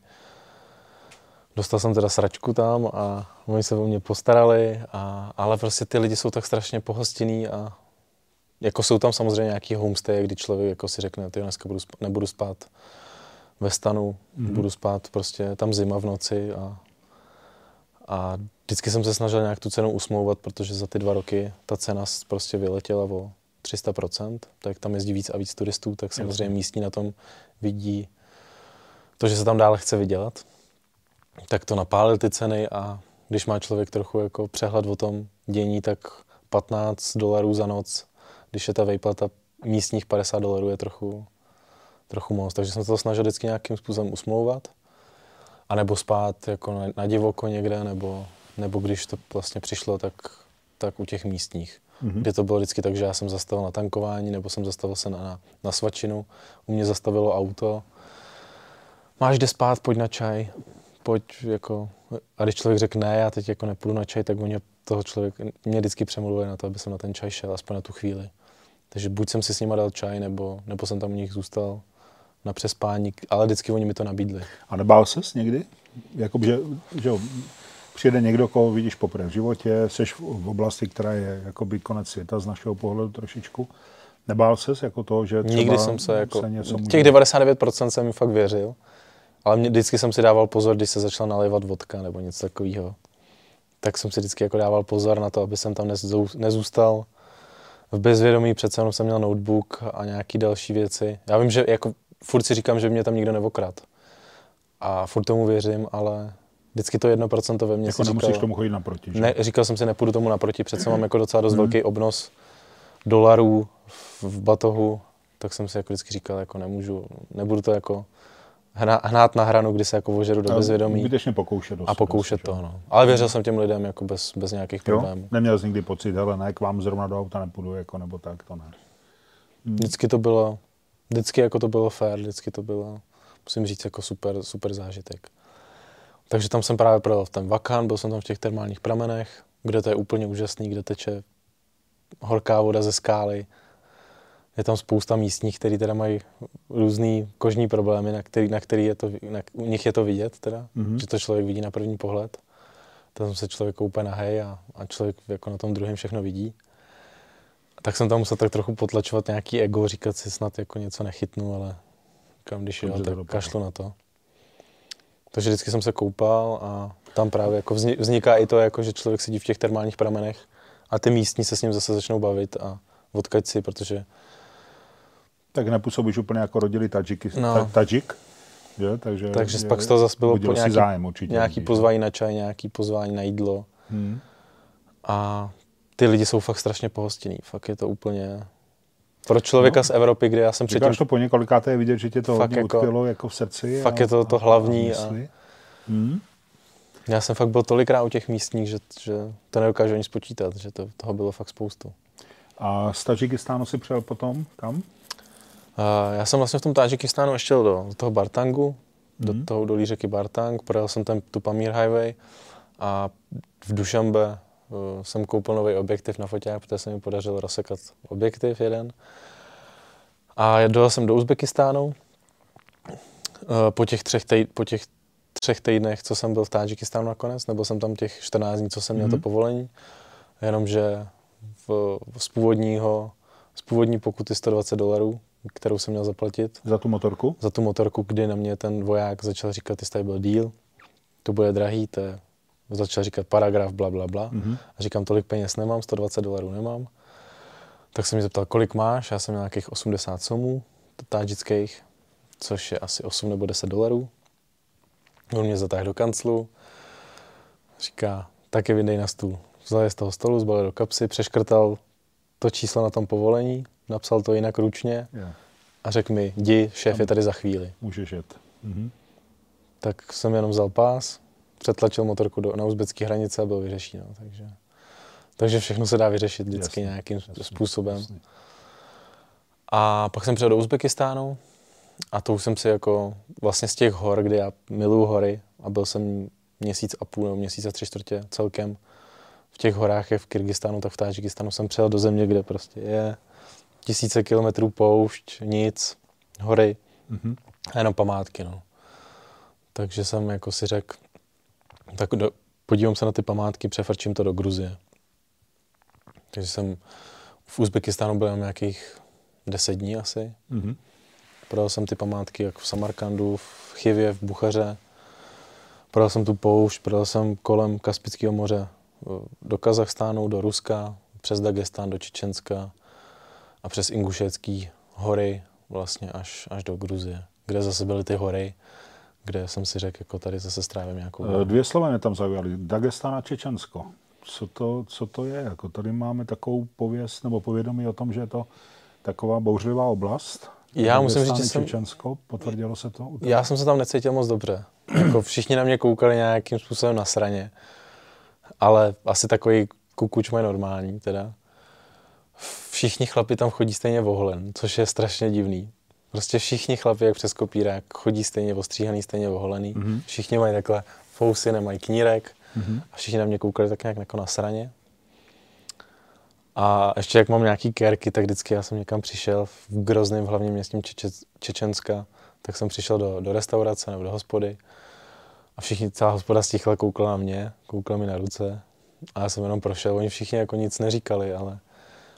Dostal jsem teda sračku tam a oni se o mě postarali, a, ale prostě ty lidi jsou tak strašně pohostinní a jako jsou tam samozřejmě nějaký homestay, kdy člověk jako si řekne, ty dneska budu spát, nebudu spát ve stanu, mm-hmm. budu spát prostě tam zima v noci a, a vždycky jsem se snažil nějak tu cenu usmouvat, protože za ty dva roky ta cena prostě vyletěla o 300%, tak tam jezdí víc a víc turistů, tak samozřejmě místní na tom vidí to, že se tam dále chce vydělat, tak to napálil ty ceny a když má člověk trochu jako přehled o tom dění, tak 15 dolarů za noc když je ta vejplata místních 50 dolarů je trochu, trochu moc. Takže jsem se to snažil vždycky nějakým způsobem usmlouvat. A nebo spát jako na, na divoko někde, nebo, nebo když to vlastně přišlo, tak, tak u těch místních. Mm-hmm. Kde to bylo vždycky tak, že já jsem zastavil na tankování, nebo jsem zastavil se na, na, na svačinu, u mě zastavilo auto. Máš kde spát, pojď na čaj, pojď jako... A když člověk řekne ne, já teď jako nepůjdu na čaj, tak oni toho člověk mě vždycky přemluvili na to, aby jsem na ten čaj šel, aspoň na tu chvíli. Takže buď jsem si s nima dal čaj, nebo, nebo jsem tam u nich zůstal na přespání, ale vždycky oni mi to nabídli. A nebál ses někdy? Jakoby, že, že přijede někdo, koho vidíš poprvé v životě, jsi v oblasti, která je jakoby konec světa z našeho pohledu trošičku. Nebál ses jako toho, že třeba Nikdy jsem se jako, se něco těch 99% jsem mi fakt věřil, ale mě, vždycky jsem si dával pozor, když se začala nalévat vodka nebo něco takového. Tak jsem si vždycky jako dával pozor na to, aby jsem tam nezůstal v bezvědomí přece jenom jsem měl notebook a nějaký další věci. Já vím, že jako furt si říkám, že mě tam nikdo nevokrad. A furt tomu věřím, ale vždycky to jedno procento ve mně jako si říkal, tomu chodit naproti, že? Ne, říkal jsem si, nepůjdu tomu naproti, přece mám jako docela dost mm. velký obnos dolarů v, v batohu, tak jsem si jako vždycky říkal, jako nemůžu, nebudu to jako hnát na hranu, kdy se jako ožeru do bezvědomí. Zbytečně pokoušet. A pokoušet to, no. Ale věřil jsem těm lidem jako bez, bez nějakých jo? problémů. Neměl jsi nikdy pocit, hele, ne, k vám zrovna do auta nepůjdu, jako, nebo tak, to ne. Hmm. Vždycky to bylo, vždycky jako to bylo fair, vždycky to bylo, musím říct, jako super, super zážitek. Takže tam jsem právě projel v ten Vakán, byl jsem tam v těch termálních pramenech, kde to je úplně úžasný, kde teče horká voda ze skály, je tam spousta místních, kteří teda mají různé kožní problémy, na který, na který je to, na, u nich je to vidět teda, mm-hmm. že to člověk vidí na první pohled. Tam se člověk koupe na hej a, a člověk jako na tom druhém všechno vidí. Tak jsem tam musel tak trochu potlačovat nějaký ego, říkat si snad jako něco nechytnu, ale kam když jo, tak kašlu na to. Takže vždycky jsem se koupal a tam právě jako vzniká i to, jako, že člověk sedí v těch termálních pramenech a ty místní se s ním zase začnou bavit a odkaď si, protože tak nepůsobíš úplně jako rodili Tadžiky, no. Tadžik. Je, takže takže je, pak z toho zase bylo po nějaký, zájem určitě. Nějaký pozvání na čaj, nějaký pozvání na jídlo. Hmm. A ty lidi jsou fakt strašně pohostinní. Fakt je to úplně... pro člověka no. z Evropy, kde já jsem předtím... Říkáš to po několikáté je vidět, že tě to hodně jako, utkvělo jako v srdci. Fakt a, je to to hlavní. A, a hmm? Já jsem fakt byl tolikrát u těch místních, že, že to nedokážu ani spočítat, že to, toho bylo fakt spoustu. A z Tadžikistánu si přijel potom kam? Já jsem vlastně v tom Tadžikistánu ještě do, do toho Bartangu, do mhm. toho dolí řeky Bartang, projel jsem tam tu Pamír Highway a v Dušambe uh, jsem koupil nový objektiv na foťák, protože se mi podařilo rozsekat objektiv jeden. A dojel jsem do Uzbekistánu. Uh, po těch třech, tej, po těch třech týdnech, co jsem byl v Tádžikistánu nakonec, nebo jsem tam těch 14 dní, co jsem měl mm-hmm. to povolení, jenomže v, z původního, z původní pokuty 120 dolarů, kterou jsem měl zaplatit. Za tu motorku? Za tu motorku, kdy na mě ten voják začal říkat, ty tady byl díl, to bude drahý, to je, začal říkat paragraf, bla, bla, bla. Mm-hmm. A říkám, tolik peněz nemám, 120 dolarů nemám. Tak jsem mi zeptal, kolik máš, já jsem měl nějakých 80 somů tádžických, což je asi 8 nebo 10 dolarů. On mě zatáhl do kanclu, říká, tak je vydej na stůl. Vzal je z toho stolu, zbalil do kapsy, přeškrtal to číslo na tom povolení, napsal to jinak ručně yeah. a řekl mi, jdi, šéf Tam je tady za chvíli. Můžeš jet. Mhm. Tak jsem jenom vzal pás, přetlačil motorku do, na uzbecké hranice a byl vyřešeno. Takže, takže všechno se dá vyřešit vždycky jasný, nějakým jasný, způsobem. Jasný. A pak jsem přijel do Uzbekistánu a to už jsem si jako vlastně z těch hor, kde já miluju hory a byl jsem měsíc a půl nebo měsíc a tři čtvrtě celkem v těch horách, jak v Kyrgyzstánu, tak v Tadžikistánu jsem přijel do země, kde prostě je tisíce kilometrů poušť, nic, hory mm-hmm. a jenom památky. No. Takže jsem jako si řekl, tak do, podívám se na ty památky, přefrčím to do Gruzie. Takže jsem v Uzbekistánu byl nějakých deset dní asi. Mm-hmm. Projel jsem ty památky jak v Samarkandu, v Chivě, v Buchaře. Projel jsem tu poušť, projel jsem kolem Kaspického moře do Kazachstánu, do Ruska, přes Dagestán, do Čečenska a přes Ingušecký hory vlastně až, až do Gruzie, kde zase byly ty hory, kde jsem si řekl, jako tady zase strávím nějakou... Eh, dvě slova mě tam zaujaly. Dagestán a Čečensko. Co to, co to je? Jako tady máme takovou pověst nebo povědomí o tom, že je to taková bouřlivá oblast. Já musím říct, že jsem... Čečensko, potvrdilo se to? Já jsem se tam necítil moc dobře. jako všichni na mě koukali nějakým způsobem na straně. Ale asi takový kukuč mají normální teda. Všichni chlapi tam chodí stejně voholen, což je strašně divný. Prostě všichni chlapi, jak přes kopírák, chodí stejně ostříhaný, stejně voholený. Mm-hmm. Všichni mají takhle fousy, nemají knírek. Mm-hmm. A všichni na mě koukali tak nějak jako na sraně. A ještě jak mám nějaký kérky, tak vždycky já jsem někam přišel v grozném hlavním městě Čeče, Čečenska, tak jsem přišel do, do restaurace nebo do hospody a všichni, celá hospoda stichla, koukla na mě, koukla mi na ruce a já jsem jenom prošel. Oni všichni jako nic neříkali, ale,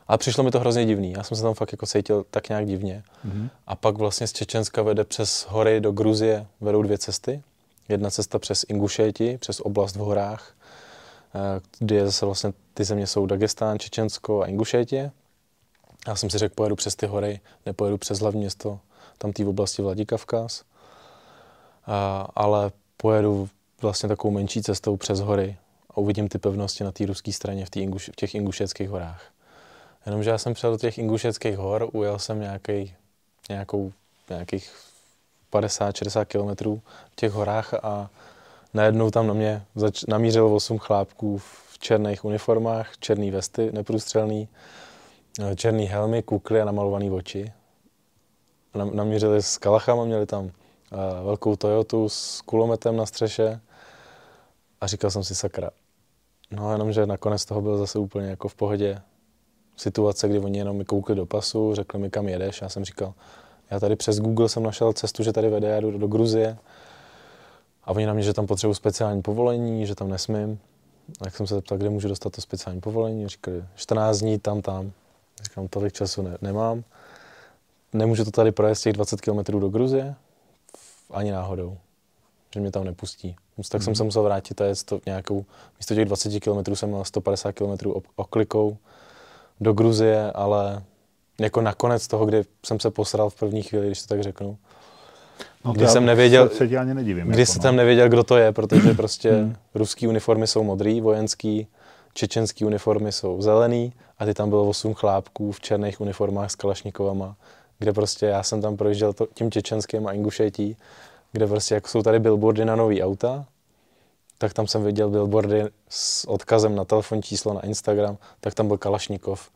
ale přišlo mi to hrozně divný. Já jsem se tam fakt jako cítil tak nějak divně. Mm-hmm. A pak vlastně z Čečenska vede přes hory do Gruzie, vedou dvě cesty. Jedna cesta přes Ingušeti, přes oblast v horách, eh, kde je zase vlastně ty země jsou Dagestán, Čečensko a Ingušetě. Já jsem si řekl, pojedu přes ty hory, nepojedu přes hlavní město, tam té oblasti Vladikavkaz. A, ale pojedu vlastně takovou menší cestou přes hory a uvidím ty pevnosti na té ruské straně v, Inguš, v těch Ingušeckých horách. Jenomže já jsem přijel do těch Ingušeckých hor, ujel jsem nějaký, nějakou, nějakých 50-60 kilometrů v těch horách a najednou tam na mě zač- namířilo 8 chlápků v černých uniformách, černý vesty, neprůstřelný, eh, černý helmy, kukly a namalovaný oči. Namířili s kalachama, měli tam velkou Toyotu s kulometem na střeše a říkal jsem si sakra. No jenom, že nakonec toho byl zase úplně jako v pohodě situace, kdy oni jenom mi koukli do pasu, řekli mi, kam jedeš. Já jsem říkal, já tady přes Google jsem našel cestu, že tady vede, já jdu do Gruzie. A oni na mě, že tam potřebuji speciální povolení, že tam nesmím. Tak jsem se zeptal, kde můžu dostat to speciální povolení. Říkali, 14 dní tam, tam. Říkám, tolik času ne, nemám. Nemůžu to tady projet z těch 20 km do Gruzie ani náhodou, že mě tam nepustí. Tak mm-hmm. jsem se mhm. musel vrátit a jet to nějakou, místo těch 20 km jsem měl 150 km oklikou do Gruzie, ale jako nakonec toho, kdy jsem se posral v první chvíli, když to tak řeknu. No, kdy jsem nevěděl, se, se ani nedivím, kdy jako, jsem no. nevěděl, kdo to je, protože prostě hmm. ruský uniformy jsou modrý, vojenský, čečenský uniformy jsou zelený a ty tam bylo 8 chlápků v černých uniformách s kalašnikovama, kde prostě já jsem tam projížděl to, tím čečenským a Ingušetí, kde prostě jak jsou tady billboardy na nový auta, tak tam jsem viděl billboardy s odkazem na telefonní číslo na Instagram, tak tam byl Kalašnikov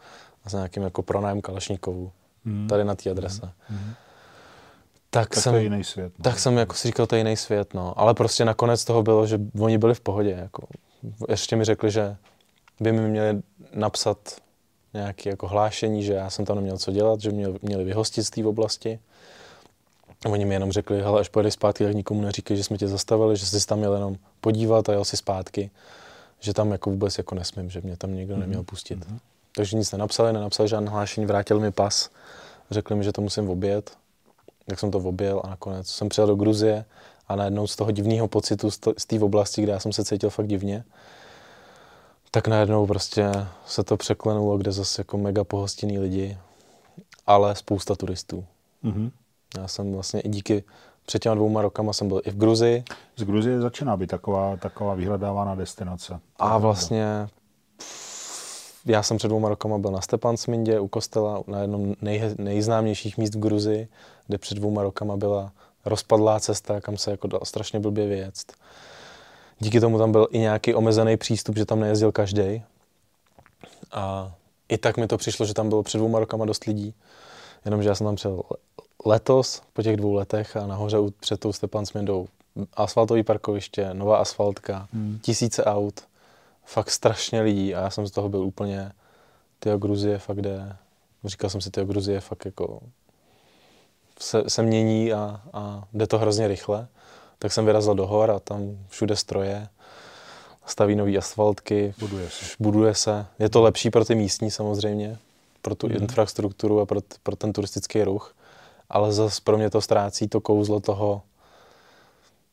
a s nějakým jako pronájem Kalašnikovů hmm. tady na té adrese. Hmm. Tak, tak jsem, to je jiný svět. No. Tak jsem jako si říkal, to je jiný svět, no. Ale prostě nakonec toho bylo, že oni byli v pohodě. Jako. Ještě mi řekli, že by mi měli napsat nějaké jako hlášení, že já jsem tam neměl co dělat, že mě měli vyhostit z té oblasti. Oni mi jenom řekli, hele, až pojedeš zpátky, tak nikomu neříkej, že jsme tě zastavili, že jsi tam měl jenom podívat a jel si zpátky. Že tam jako vůbec jako nesmím, že mě tam nikdo neměl mhm. pustit. Mm-hmm. Takže nic nenapsali, nenapsali žádné hlášení, vrátili mi pas, řekli mi, že to musím obět. Tak jsem to objel a nakonec jsem přijel do Gruzie a najednou z toho divného pocitu z té oblasti, kde já jsem se cítil fakt divně, tak najednou prostě se to překlenulo, kde zase jako mega pohostinný lidi, ale spousta turistů. Mm-hmm. Já jsem vlastně i díky před těma dvouma rokama jsem byl i v Gruzii. Z Gruzie začíná být taková, taková vyhledávaná destinace. A vlastně já jsem před dvouma rokama byl na Stepansmindě u kostela, na jednom nej, nejznámějších míst v Gruzii, kde před dvouma rokama byla rozpadlá cesta, kam se jako dal strašně blbě vyjet. Díky tomu tam byl i nějaký omezený přístup, že tam nejezdil každý. A i tak mi to přišlo, že tam bylo před dvouma rokama dost lidí. Jenomže já jsem tam přijel letos, po těch dvou letech a nahoře před tou Stepansmindou asfaltový parkoviště, nová asfaltka, hmm. tisíce aut, fakt strašně lidí a já jsem z toho byl úplně, ty Gruzie fakt jde, říkal jsem si, ty Gruzie fakt jako se, se mění a, a jde to hrozně rychle. Tak jsem vyrazil do hor a tam všude stroje, staví nové asfaltky, buduje se. buduje se. Je to lepší pro ty místní samozřejmě, pro tu mm. infrastrukturu a pro, pro ten turistický ruch, ale zase pro mě to ztrácí to kouzlo toho,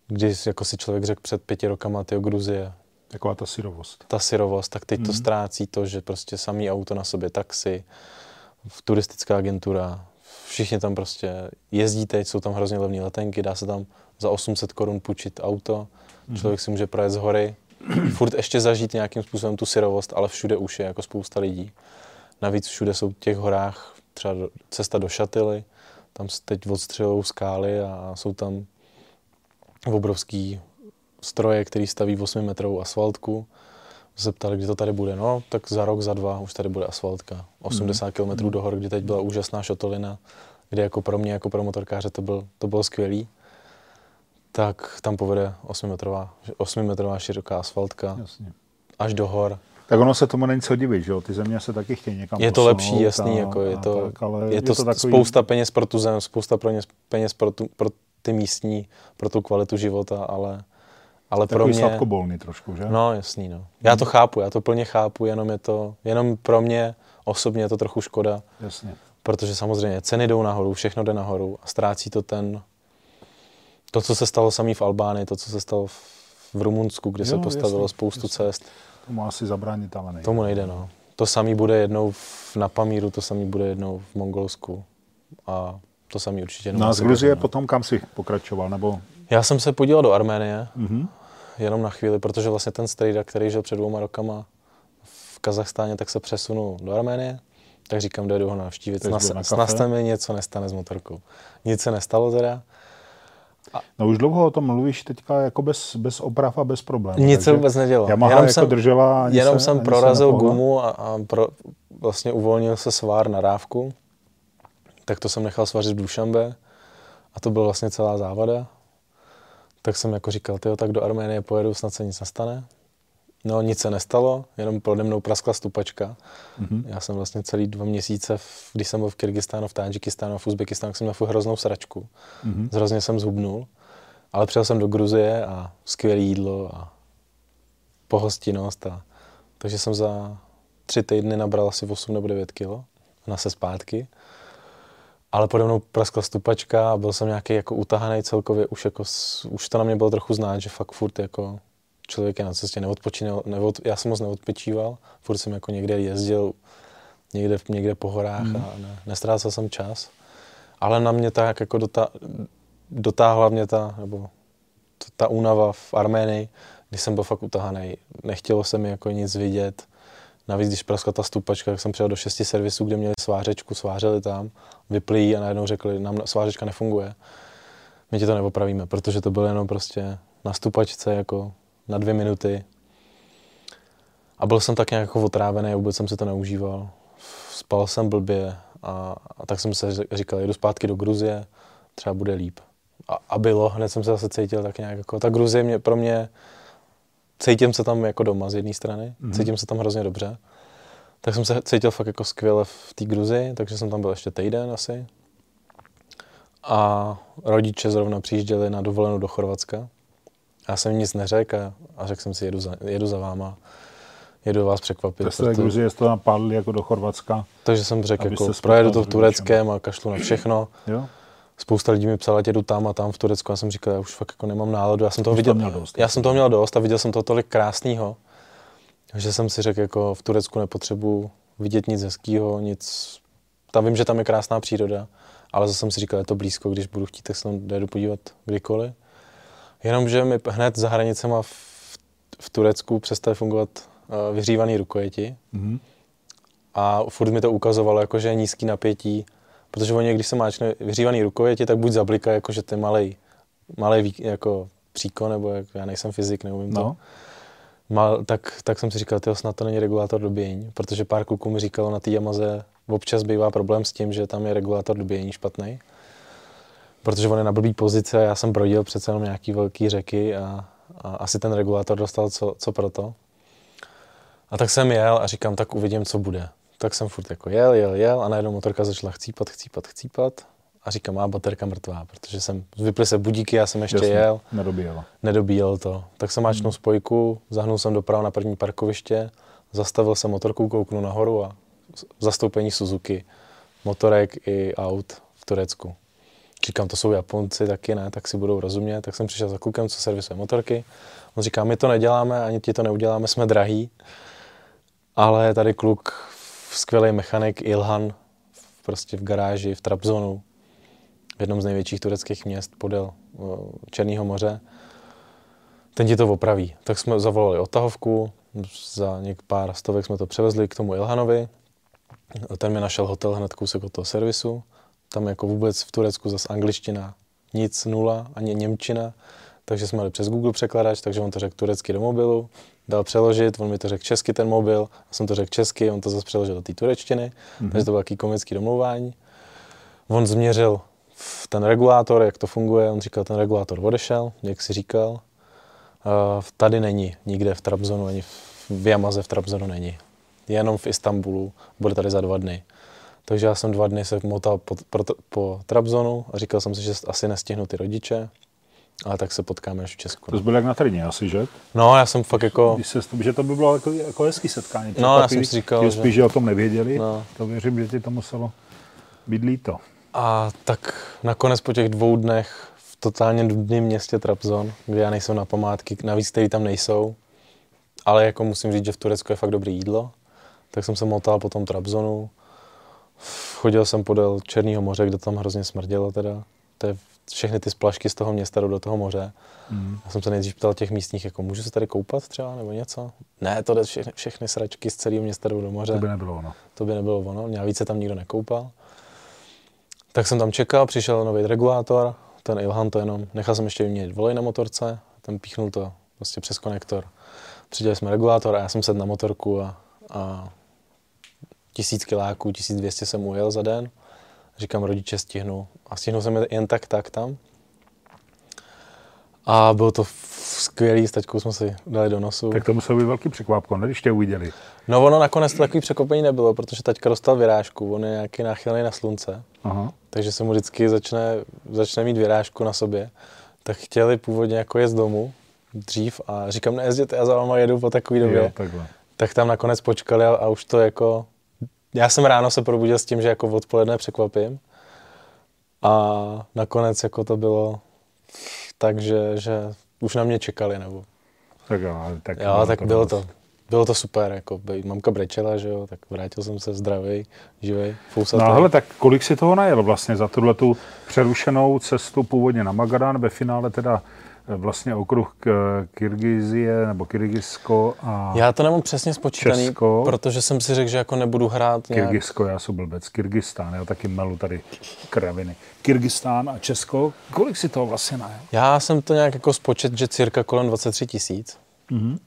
když jako si člověk řekl před pěti rokama, ty Gruzie, Taková ta syrovost. Ta syrovost, tak teď mm. to mhm. ztrácí to, že prostě samý auto na sobě, taxi, turistická agentura, všichni tam prostě jezdí teď, jsou tam hrozně levné letenky, dá se tam za 800 korun půjčit auto, mm. člověk si může projet z hory, furt ještě zažít nějakým způsobem tu syrovost, ale všude už je jako spousta lidí. Navíc všude jsou v těch horách třeba cesta do Šatily, tam se teď odstřelou skály a jsou tam obrovský stroje, který staví 8 metrovou asfaltku. Se ptali, kdy to tady bude. No, tak za rok, za dva už tady bude asfaltka. 80 mm. km do hor, kdy teď byla úžasná šotolina, kde jako pro mě, jako pro motorkáře to, byl, to bylo skvělý. Tak tam povede 8-metrová, 8-metrová široká asfaltka Jasně. až do hor. Tak ono se tomu není co divit, že jo? Ty země se taky chtějí někam Je to lepší, jasný, a, jako je to, tak, ale je, je to, to takový... spousta peněz pro tu zem, spousta peněz pro, tu, pro ty místní, pro tu kvalitu života, ale ale pro mě... sladkobolný trošku, že? No, jasný, no. Já to chápu, já to plně chápu, jenom je to, jenom pro mě osobně je to trochu škoda. Jasně. Protože samozřejmě ceny jdou nahoru, všechno jde nahoru a ztrácí to ten, to, co se stalo samý v Albánii, to, co se stalo v, Rumunsku, kde jo, se postavilo jasný, spoustu jasný. cest. Tomu asi zabránit, ale nejde. Tomu nejde, no. To samý bude jednou v, na Pamíru, to samý bude jednou v Mongolsku a to samý určitě. No a z Gruzie no. potom kam si pokračoval, nebo? Já jsem se podíval do Arménie. Mm-hmm jenom na chvíli, protože vlastně ten strejda, který žil před dvouma rokama v Kazachstáně, tak se přesunul do Arménie. Tak říkám, dojedu ho navštívit. Snad se mi něco nestane s motorkou. Nic se nestalo teda. No už dlouho o tom mluvíš teďka jako bez, bez oprav a bez problémů. Nic se vůbec nedělo. Yamaha jenom jako jsem, držela, ani jenom se, jsem ani prorazil gumu a, a pro, vlastně uvolnil se svár na rávku. Tak to jsem nechal svařit v Dušambe a to byla vlastně celá závada tak jsem jako říkal, tyjo, tak do Arménie pojedu, snad se nic nestane. No nic se nestalo, jenom pode mnou praskla stupačka. Mm-hmm. Já jsem vlastně celý dva měsíce, když jsem byl v Kyrgyzstánu, v Tadžikistánu a v Uzbekistánu, jsem měl hroznou sračku. Mm-hmm. Hrozně jsem zhubnul. Ale přijel jsem do Gruzie a skvělé jídlo a pohostinnost. A, takže jsem za tři týdny nabral asi 8 nebo 9 kilo na se zpátky ale pode mnou praskla stupačka a byl jsem nějaký jako utahaný celkově, už, jako, už to na mě bylo trochu znát, že fakt furt jako člověk je na cestě, neodpočinil, neod, já jsem moc neodpočíval, furt jsem jako někde jezdil, někde, někde po horách mm. a ne, nestrácel jsem čas. Ale na mě tak jako dotá, dotáhla mě ta, nebo ta únava v Arménii, když jsem byl fakt utahaný. Nechtělo se mi jako nic vidět, Navíc, když praskla ta stupačka, tak jsem přijel do šesti servisů, kde měli svářečku, svářeli tam, vyplí a najednou řekli, nám svářečka nefunguje. My ti to neopravíme, protože to bylo jenom prostě na stupačce jako na dvě minuty. A byl jsem tak nějak jako otrávený, vůbec jsem si to neužíval. Spal jsem blbě a, a tak jsem se říkal, jedu zpátky do Gruzie, třeba bude líp. A, a bylo, hned jsem se zase cítil tak nějak jako, ta Gruzie mě, pro mě, cítím se tam jako doma z jedné strany, mm-hmm. cítím se tam hrozně dobře. Tak jsem se cítil fakt jako skvěle v té Gruzi, takže jsem tam byl ještě týden asi. A rodiče zrovna přijížděli na dovolenou do Chorvatska. Já jsem nic neřekl a, a řekl jsem si, jedu za, jedu za váma, jedu vás překvapit. Tak jste Gruzie to napadli jako do Chorvatska. Takže jsem řekl, jako projedu to v Tureckém a kašlu na všechno. Jo? spousta lidí mi psala, jedu tam a tam v Turecku. Já jsem říkal, já už fakt jako nemám náladu. Já jsem toho viděl, měl dost, já jsem toho měl dost a viděl jsem to tolik krásného, že jsem si řekl, jako v Turecku nepotřebuji vidět nic hezkého, nic. Tam vím, že tam je krásná příroda, ale zase jsem si říkal, je to blízko, když budu chtít, tak se tam jdu podívat kdykoliv. Jenomže mi hned za hranicema v, v Turecku přestali fungovat uh, vyhřívaný rukojeti. Mm-hmm. A furt mi to ukazovalo, jako, že je nízký napětí, Protože oni, když se máčne vyhřívaný rukověti, tak buď zablika, jako že to je malej, malej jako příkon, nebo jak, já nejsem fyzik, neumím no. to. Mal, tak, tak jsem si říkal, že snad to není regulátor dobíjení, protože pár kluků mi říkalo na té Yamaze, občas bývá problém s tím, že tam je regulátor dobíjení špatný. Protože on je na blbý pozice a já jsem brodil přece jenom nějaký velký řeky a, a asi ten regulátor dostal co, co proto. A tak jsem jel a říkám, tak uvidím, co bude tak jsem furt jako jel, jel, jel a najednou motorka začala chcípat, chcípat, chcípat a říkám, má baterka mrtvá, protože jsem, vyply se budíky, já jsem ještě Jasně, jel. Nedobíjel. Nedobíjel to. Tak jsem máčnul hmm. spojku, zahnul jsem doprava na první parkoviště, zastavil jsem motorku, kouknu nahoru a zastoupení Suzuki, motorek i aut v Turecku. Říkám, to jsou Japonci, taky ne, tak si budou rozumět. Tak jsem přišel za klukem, co servisuje motorky. On říká, my to neděláme, ani ti to neuděláme, jsme drahý. Ale tady kluk skvělý mechanik Ilhan prostě v garáži v Trabzonu, v jednom z největších tureckých měst podél Černého moře. Ten ti to opraví. Tak jsme zavolali odtahovku, za něk pár stovek jsme to převezli k tomu Ilhanovi. Ten mi našel hotel hned kousek od toho servisu. Tam jako vůbec v Turecku zase angličtina nic, nula, ani němčina. Takže jsme jeli přes Google překladač, takže on to řekl turecky do mobilu dal přeložit, on mi to řekl česky ten mobil, a jsem to řekl česky, on to zase přeložil do té turečtiny, mm-hmm. takže to bylo taký komický domlouvání. On změřil ten regulátor, jak to funguje, on říkal, ten regulátor odešel, jak si říkal. Uh, tady není, nikde v Trabzonu, ani v Yamaze v Trabzonu není. Jenom v Istanbulu, bude tady za dva dny. Takže já jsem dva dny se motal po, po, po Trabzonu a říkal jsem si, že asi nestihnu ty rodiče. Ale tak se potkáme až v Česku. To jsi byl jak na Trině asi, že? No, já jsem fakt jako... Když se, že to by bylo jako, jako hezký setkání. No, já jsem si říkal, že... spíš, že o tom nevěděli, no. to věřím, že ti to muselo být líto. A tak nakonec po těch dvou dnech v totálně nudném městě Trabzon, kde já nejsem na památky, navíc který tam nejsou, ale jako musím říct, že v Turecku je fakt dobré jídlo, tak jsem se motal po tom Trabzonu. Chodil jsem podél Černého moře, kde tam hrozně smrdělo teda. To je všechny ty splašky z toho města do toho moře. Mm. Já jsem se nejdřív ptal těch místních, jako můžu se tady koupat třeba nebo něco? Ne, to jde všechny, všechny sračky z celého města jdou do moře. To by nebylo ono. To by nebylo ono, mě více tam nikdo nekoupal. Tak jsem tam čekal, přišel nový regulátor, ten Ilhan to jenom, nechal jsem ještě vyměnit volej na motorce, ten píchnul to prostě přes konektor. Přidělali jsme regulátor a já jsem sedl na motorku a, a tisíc kiláků, 1200 jsem ujel za den. Říkám, rodiče stihnu. A stihnul jsem jen tak, tak tam. A bylo to skvělý, s taťkou jsme si dali do nosu. Tak to muselo být velký překvapko, ne, když tě uviděli. No ono nakonec to takový překvapení nebylo, protože taťka dostal vyrážku, on je nějaký náchylný na slunce, Aha. takže se mu vždycky začne, začne mít vyrážku na sobě. Tak chtěli původně jako jet z domu dřív a říkám, nejezděte, já za váma jedu po takový době. Jo, tak tam nakonec počkali a, a už to jako já jsem ráno se probudil s tím, že jako odpoledne překvapím. A nakonec jako to bylo tak, že, že už na mě čekali, nebo... Tak jo, tak, jo, tak bylo to, bylo to super, jako mamka brečela, že jo, tak vrátil jsem se zdravý, živý, fousatý. No hele, tak kolik si toho najel vlastně za tuhle tu přerušenou cestu původně na Magadan, ve finále teda vlastně okruh K- Kyrgyzie nebo Kyrgyzsko a Já to nemám přesně spočítaný, Česko. protože jsem si řekl, že jako nebudu hrát nějak... Kyrgyzsko, já jsem blbec, Kyrgyzstán, já taky melu tady kraviny. Kyrgyzstán a Česko, kolik si toho vlastně najel? Já jsem to nějak jako spočet, že cirka kolem 23 tisíc. Mhm.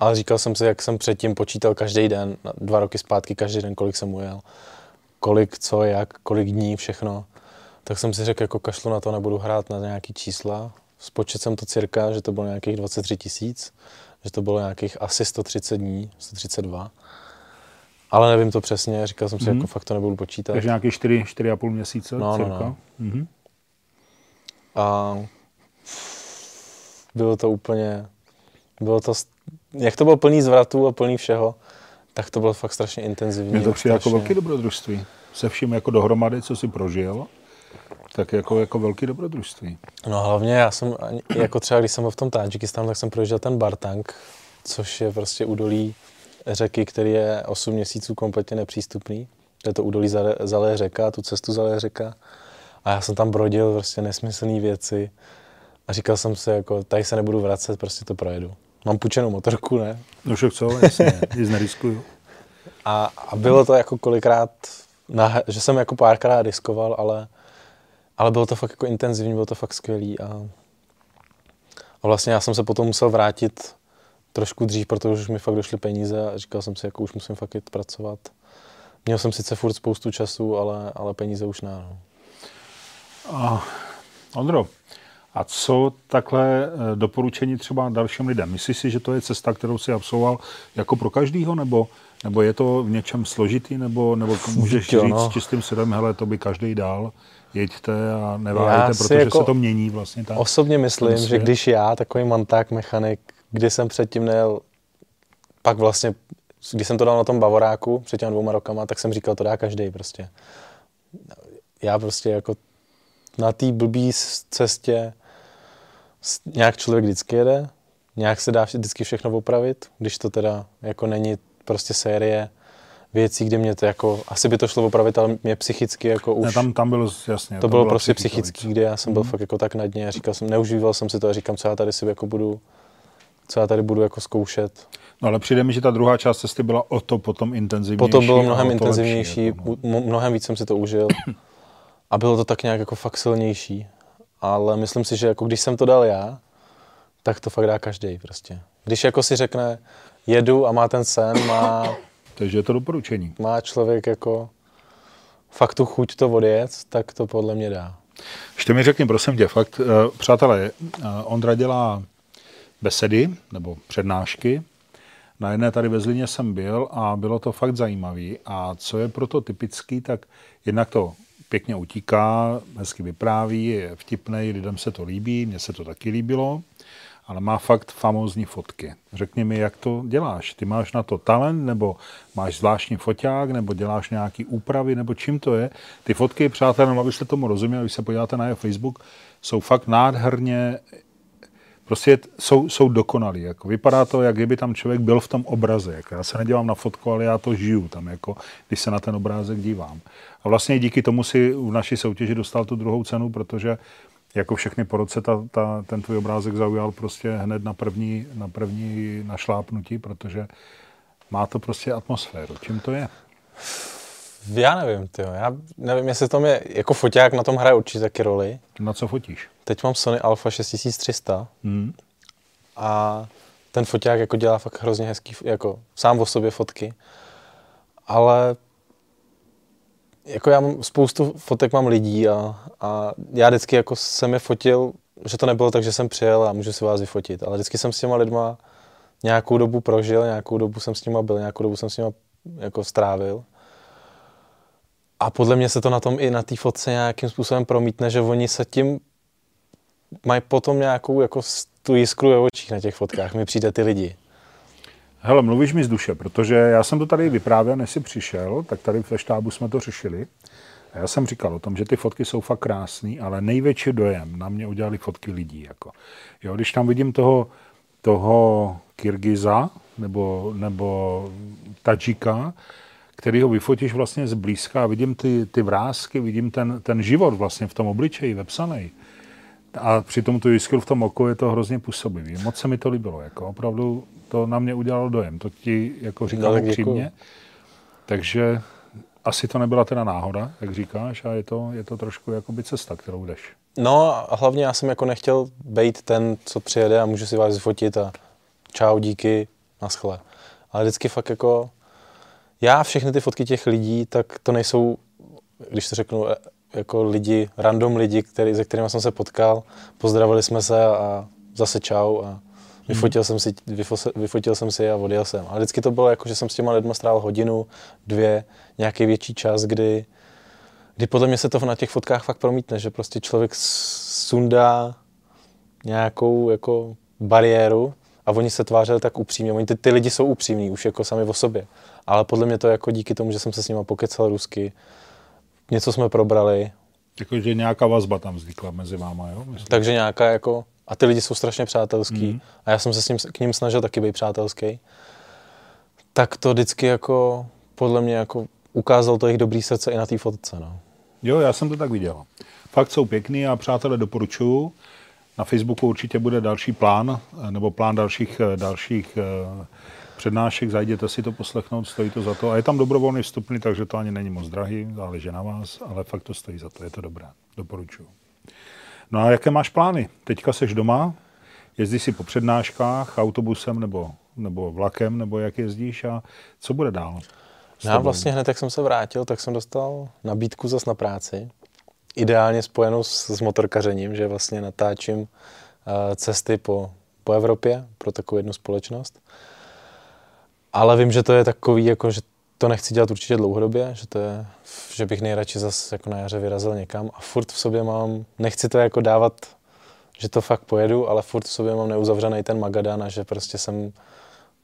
Ale říkal jsem si, jak jsem předtím počítal každý den, dva roky zpátky, každý den, kolik jsem ujel, kolik, co, jak, kolik dní, všechno. Tak jsem si řekl, jako kašlu na to, nebudu hrát na nějaký čísla. Spočet jsem to cirka, že to bylo nějakých 23 tisíc, že to bylo nějakých asi 130 dní, 132. Ale nevím to přesně, říkal jsem si, Mhm. jako fakt to nebudu počítat. Takže nějaký 4, 4,5 měsíce No, no, cirka. no. Mhm. A bylo to úplně, bylo to, jak to bylo plný zvratů a plný všeho, tak to bylo fakt strašně intenzivní. Mně to přijde jako strašně- velký dobrodružství. Se vším jako dohromady, co si prožil, tak jako, jako velký dobrodružství. No hlavně já jsem, jako třeba když jsem byl v tom Tadžikistánu, tak jsem projížděl ten Bartang, což je prostě údolí řeky, který je 8 měsíců kompletně nepřístupný. To je to údolí zalé, zalé řeka, tu cestu zalé řeka. A já jsem tam brodil prostě nesmyslné věci. A říkal jsem si, jako, tady se nebudu vracet, prostě to projedu. Mám půjčenou motorku, ne? No však co, jasně, nic neriskuju. A, a bylo to jako kolikrát, na, že jsem jako párkrát riskoval, ale, ale bylo to fakt jako intenzivní, bylo to fakt skvělý. A, a vlastně já jsem se potom musel vrátit trošku dřív, protože už mi fakt došly peníze a říkal jsem si, jako už musím fakt jít pracovat. Měl jsem sice furt spoustu času, ale, ale peníze už ne. No. A, Ondro, a co takhle eh, doporučení třeba dalším lidem? Myslíš si, že to je cesta, kterou si absolvoval jako pro každýho, nebo, nebo je to v něčem složitý, nebo, nebo můžeš Jo, říct no. s čistým srdem, hele, to by každý dal, jeďte a neváhejte, protože jako se to mění vlastně tak. Osobně myslím, že když já, takový manták, mechanik, kdy jsem předtím nejel, pak vlastně, když jsem to dal na tom Bavoráku před těmi dvouma rokama, tak jsem říkal, to dá každý prostě. Já prostě jako na té blbý cestě nějak člověk vždycky jede, nějak se dá vždycky všechno opravit, když to teda jako není prostě série věcí, kde mě to jako, asi by to šlo opravit, ale mě psychicky jako už... Ne, tam, tam bylo jasně. To bylo byla prostě psychický, kde já jsem byl Mhm. fakt jako tak na dně. Říkal jsem, neužíval jsem si to a říkám, co já tady si jako budu, co já tady budu jako zkoušet. No ale přijde mi, že ta druhá část cesty byla o to potom intenzivnější. Potom bylo a mnohem intenzivnější, lepší, jako, no. mnohem víc jsem si to užil a bylo to tak nějak jako fakt silnější. Ale myslím si, že jako když jsem to dal já, tak to fakt dá každý prostě. Když jako si řekne, jedu a má ten sen, má, Takže je to doporučení. má člověk jako fakt tu chuť to odjet, tak to podle mě dá. Ještě mi řekni, prosím tě, fakt, uh, přátelé, uh, Ondra dělá besedy nebo přednášky. Na jedné tady ve Zlině jsem byl a bylo to fakt zajímavý. A co je proto typický, tak jednak to pěkně utíká, hezky vypráví, je vtipný, lidem se to líbí, mně se to taky líbilo, ale má fakt famózní fotky. Řekni mi, jak to děláš? Ty máš na to talent, nebo máš zvláštní foťák, nebo děláš nějaký úpravy, nebo čím to je? Ty fotky, přátelé, abyste tomu rozuměli, když se podíváte na jeho Facebook, jsou fakt nádherně prostě jsou, jsou dokonalý. Jako. Vypadá to, jak kdyby tam člověk byl v tom obraze. Jako. Já se nedívám na fotku, ale já to žiju tam, jako, když se na ten obrázek dívám. A vlastně díky tomu si v naší soutěži dostal tu druhou cenu, protože jako všechny po roce ta, ta, ten tvůj obrázek zaujal prostě hned na první, na první našlápnutí, protože má to prostě atmosféru. Čím to je? Já nevím, tyjo. já nevím, jestli to mě, jako foťák na tom hraje určitě taky roli. Na co fotíš? Teď mám Sony Alpha 6300 Hmm. a ten foťák jako dělá fakt hrozně hezký, jako sám o sobě fotky, ale jako já mám spoustu fotek mám lidí a, a já vždycky jako jsem je fotil, že to nebylo tak, že jsem přijel a můžu si vás vyfotit, ale vždycky jsem s těma lidma nějakou dobu prožil, nějakou dobu jsem s nima byl, nějakou dobu jsem s nima jako strávil. A podle mě se to na tom i na té fotce nějakým způsobem promítne, že oni se tím mají potom nějakou jako tu jiskru ve očích na těch fotkách. Mi přijde ty lidi. Hele, mluvíš mi z duše, protože já jsem to tady vyprávěl, než jsi přišel, tak tady ve štábu jsme to řešili. A já jsem říkal o tom, že ty fotky jsou fakt krásné, ale největší dojem na mě udělali fotky lidí. Jako. Jo, když tam vidím toho, toho Kyrgyza nebo, nebo Tadžika, který ho vyfotíš vlastně zblízka a vidím ty, ty vrázky, vidím ten, ten život vlastně v tom obličeji vepsaný, A přitom tu jiskru v tom oku je to hrozně působivý. Moc se mi to líbilo. Jako opravdu to na mě udělalo dojem. To ti jako říkám no, upřímně. Takže asi to nebyla teda náhoda, jak říkáš, a je to, je to trošku jakoby cesta, kterou jdeš. No a hlavně já jsem jako nechtěl být ten, co přijede a může si vás vyfotit a čau, díky, naschle. Ale vždycky fakt jako, já všechny ty fotky těch lidí, tak to nejsou, když to řeknu, e, jako lidi, random lidi, který, se kterými jsem se potkal, pozdravili jsme se a zase čau a vyfotil, hmm. jsem si, vyfotil jsem si a odjel jsem. A vždycky to bylo jako, že jsem s těma lidmi strávil hodinu, dvě, nějaký větší čas, kdy, kdy podle mě se to na těch fotkách fakt promítne, že prostě člověk sundá nějakou jako bariéru a oni se tvářili tak upřímně. Oni ty, ty lidi jsou upřímní už jako sami o sobě. Ale podle mě to jako díky tomu, že jsem se s nimi pokecal rusky, něco jsme probrali. Jakože nějaká vazba tam vznikla mezi váma, jo? Myslím. Takže nějaká jako, a ty lidi jsou strašně přátelský mm. a já jsem se s ním, k ním snažil taky být přátelský. Tak to vždycky jako, podle mě jako ukázal to jejich dobrý srdce i na té fotce, no. Jo, já jsem to tak viděl. Fakt jsou pěkný a přátelé doporučuju. Na Facebooku určitě bude další plán, nebo plán dalších, dalších eh, přednášek, zajděte si to poslechnout, stojí to za to. A je tam dobrovolný vstupný, takže to ani není moc drahý, záleží na vás, ale fakt to stojí za to, je to dobré, doporučuji. No a jaké máš plány? Teďka seš doma, jezdíš si po přednáškách autobusem nebo, nebo vlakem, nebo jak jezdíš a co bude dál? Já vlastně hned, jak jsem se vrátil, tak jsem dostal nabídku zas na práci. Ideálně spojenou s, s motorkařením, že vlastně natáčím uh, cesty po, po Evropě pro takovou jednu společnost. Ale vím, že to je takový, jako, že to nechci dělat určitě dlouhodobě, že, to je, že bych nejradši zase jako na jaře vyrazil někam a furt v sobě mám, nechci to jako dávat, že to fakt pojedu, ale furt v sobě mám neuzavřený ten Magadan a že prostě jsem,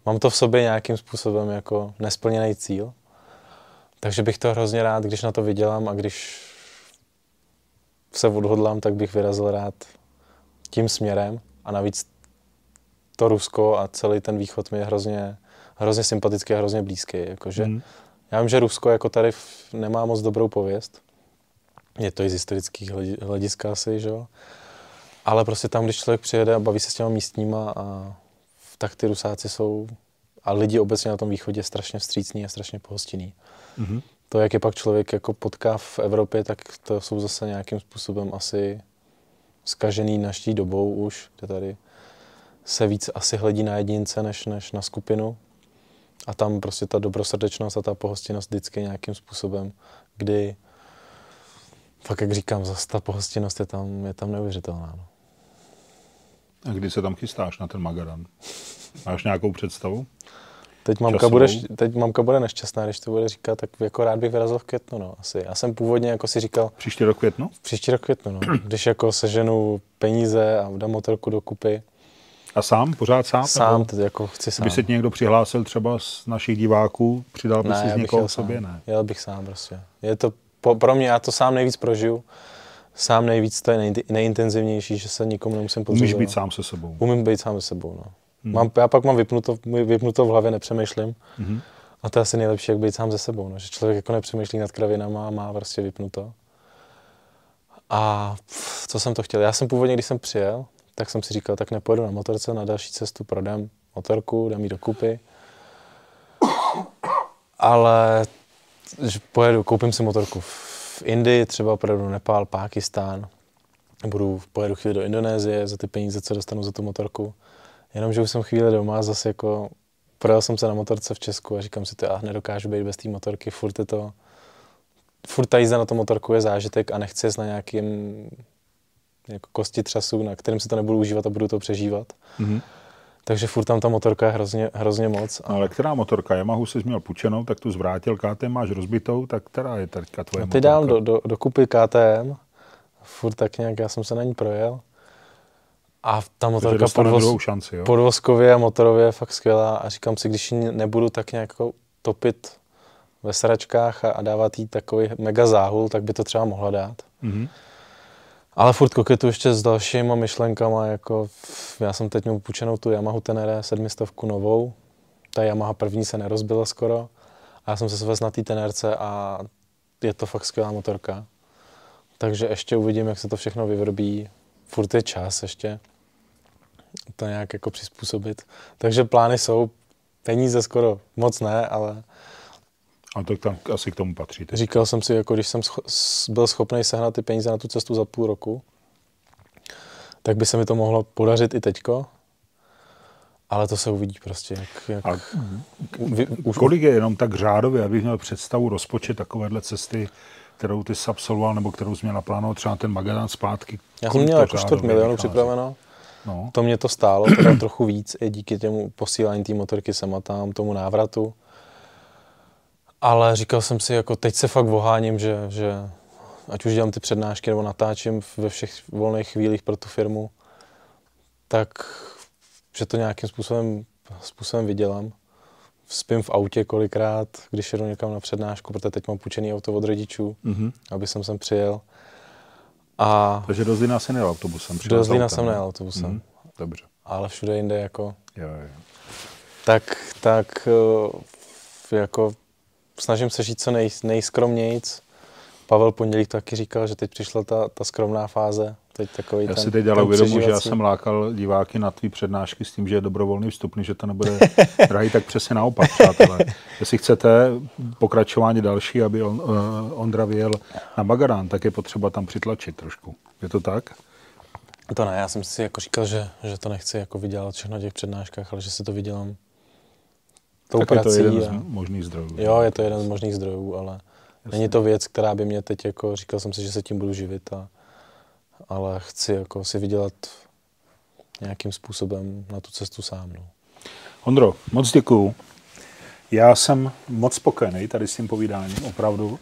mám to v sobě nějakým způsobem jako nesplněný cíl. Takže bych to hrozně rád, když na to vydělám a když se odhodlám, tak bych vyrazil rád tím směrem a navíc to Rusko a celý ten východ mi je hrozně, hrozně sympatický a hrozně blízký. Jakože, mm. Já vím, že Rusko jako tady nemá moc dobrou pověst. Je to i z historických hlediska asi, že? Ale prostě tam, když člověk přijede a baví se s těma místníma, a, tak ty Rusáci jsou a lidi obecně na tom východě strašně vstřícní a strašně pohostinní. Mm-hmm. To, jak je pak člověk jako potká v Evropě, tak to jsou zase nějakým způsobem asi zkažený naší dobou už, kde tady se víc asi hledí na jedince než, než na skupinu. A tam prostě ta dobrosrdečnost a ta pohostinnost vždycky nějakým způsobem, kdy fakt, jak říkám, zase ta pohostinnost je tam, je tam neuvěřitelná. No. A kdy se tam chystáš na ten Magadan? Máš nějakou představu? Teď mamka, bude, teď mamka bude nešťastná, když to bude říkat, tak jako rád bych vyrazil v květnu, no, asi. Já jsem původně jako si říkal... Příští rok květnu? Příští rok květnu, no. když jako seženu peníze a dám motorku do kupy. A sám? Pořád sám? Sám, teď jako chci sám. By se ti někdo přihlásil třeba z našich diváků, přidal by si z někoho sobě? Ne, jel bych sám prostě. Je to po, pro mě, já to sám nejvíc prožiju. Sám nejvíc, to je nej, nejintenzivnější, že se nikomu nemusím podřívat. Umíš být sám se sebou. Umím být sám se sebou, no. Hmm. Mám, já pak mám vypnuto, vypnuto v hlavě, nepřemýšlím. Hmm. A to je asi nejlepší, jak být sám ze sebou, no, že člověk jako nepřemýšlí nad kravinama a má prostě vypnuto. A pff, co jsem to chtěl? Já jsem původně, když jsem přijel, tak jsem si říkal, tak nepojedu na motorce, na další cestu prodám motorku, dám ji do kupy. Ale že pojedu, koupím si motorku v Indii, třeba pojedu Nepál, Pákistán, budu, pojedu chvíli do Indonésie za ty peníze, co dostanu za tu motorku. Jenomže už jsem chvíli doma, zase jako projel jsem se na motorce v Česku a říkám si, to já nedokážu být bez té motorky, furt je to, furt ta jízda na tom motorku je zážitek a nechci jít na nějakým jako kosti třasu, na kterým se to nebudu užívat a budu to přežívat. Mm-hmm. Takže furt tam ta motorka je hrozně, hrozně moc. A... Ale která motorka? Yamahu jsi měl půjčenou, tak tu zvrátil, KTM máš rozbitou, tak která je teďka tvoje no, ty motorka? dám do, do, do kupy KTM, furt tak nějak, já jsem se na ní projel. A ta motorka podvoz, šanci, jo? podvozkově a motorově je fakt skvělá a říkám si, když nebudu tak nějak topit ve sračkách a, a dávat jí takový mega záhul, tak by to třeba mohla dát. Mm-hmm. Ale furt koketu ještě s dalšíma myšlenkama, jako já jsem teď měl půjčenou tu Yamahu Tenere 700 novou, ta Yamaha první se nerozbila skoro a já jsem se svez na té Tenerce a je to fakt skvělá motorka. Takže ještě uvidím, jak se to všechno vyvrbí furt je čas ještě to nějak jako přizpůsobit. Takže plány jsou, peníze skoro moc ne, ale... A to tam asi k tomu patří. Teď. Říkal jsem si, jako když jsem scho- byl schopný sehnat ty peníze na tu cestu za půl roku, tak by se mi to mohlo podařit i teďko, ale to se uvidí prostě. Jak, jak a vy, už... Kolik je jenom tak řádově, abych měl představu rozpočet takovéhle cesty, kterou ty jsi absolvoval, nebo kterou jsi měl naplánovat třeba ten Magadan zpátky? Já jsem měl jako čtvrt milionu připraveno. No. To mě to stálo teda trochu víc i díky těmu posílání té motorky sem a tam, tomu návratu. Ale říkal jsem si, jako teď se fakt voháním, že, že ať už dělám ty přednášky nebo natáčím ve všech volných chvílích pro tu firmu, tak že to nějakým způsobem, způsobem vydělám. Spím v autě kolikrát, když jedu někam na přednášku, protože teď mám půjčený auto od rodičů, mm-hmm. aby jsem sem přijel. A Takže do Zlína jsem nejel autobusem? Do Zlína jsem nejel autobusem. Mm, dobře. Ale všude jinde jako... Jo, jo. Tak, tak eh, jako snažím se žít co nej, nejskromnějc. Pavel Pondělík taky říkal, že teď přišla ta, ta skromná fáze. Teď takový já ten, si teď ale uvědomuji, že já jsem lákal diváky na tvý přednášky s tím, že je dobrovolný vstupný, že to nebude drahý, tak přesně naopak, přátelé. Jestli chcete pokračování další, aby on, uh, Ondra vyjel na Bagarán, tak je potřeba tam přitlačit trošku. Je to tak? To ne, já jsem si jako říkal, že, že to nechci jako vydělat všechno na těch přednáškách, ale že si to vydělám tou tak prací. je to jeden a... z možných zdrojů. Jo, je to jeden z možných zdrojů, ale Jasně. není to věc, která by mě teď jako, říkal jsem si, že se tím budu živit, a, ale chci jako si vydělat nějakým způsobem na tu cestu sám. No. Ondro, moc děkuju. Já jsem moc spokojený tady s tím povídáním, opravdu.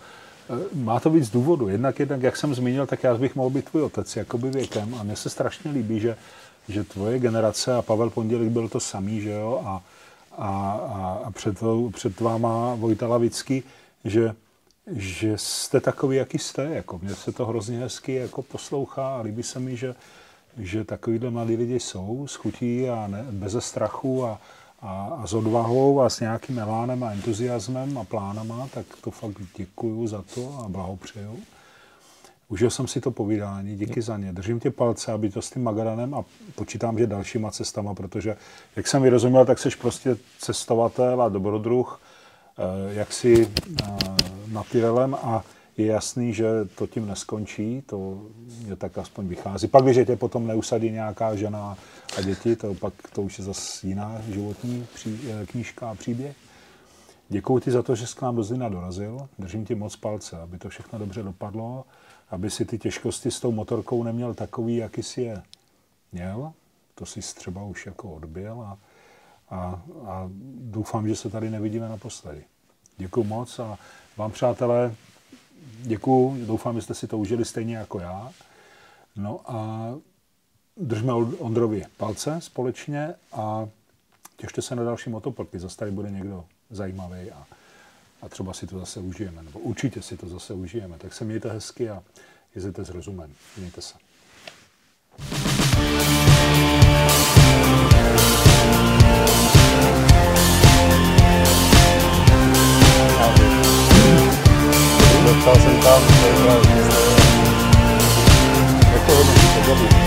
E, má to víc důvodu. Jednak, jednak, jak jsem zmínil, tak já bych mohl být tvůj otec, jakoby věkem. A mně se strašně líbí, že, že tvoje generace a Pavel Pondělík byl to samý, že jo, a, a, a, a před, před váma Vojta Lavický, že, že jste takový, jaký jste. Jako, mně se to hrozně hezky jako poslouchá a líbí se mi, že, že takovýhle mladí lidi jsou, schutí a ne, bez strachu a, a, a s odvahou a s nějakým elánem a entuziasmem a plánama, tak to fakt děkuju za to a blahopřeju. Užil jsem si to povídání, díky za ně. Držím tě palce, aby to s tím Magadanem a počítám, že dalšíma cestama, protože, jak jsem vyrozuměl, tak jsi prostě cestovatel a dobrodruh, eh, jak si eh, na Tyrelem a je jasný, že to tím neskončí, to je tak aspoň vychází. Pak, když tě potom neusadí nějaká žena a děti, to pak to už je zase jiná životní pří, eh, knížka a příběh. Děkuji ti za to, že jsi k nám do Zlina dorazil. Držím ti moc palce, aby to všechno dobře dopadlo aby si ty těžkosti s tou motorkou neměl takový, jaký si je měl. To si třeba už jako odbil a, a, a doufám, že se tady nevidíme naposledy. Děkuji moc a vám, přátelé, děkuji. Doufám, že jste si to užili stejně jako já. No a držme Ondrovi palce společně a těšte se na další motoporky. Zase tady bude někdo zajímavý a a třeba si to zase užijeme, nebo určitě si to zase užijeme. Tak se mějte hezky a jezděte s rozumem. Mějte se. Dostal jsem tam, jak to hodnotíte,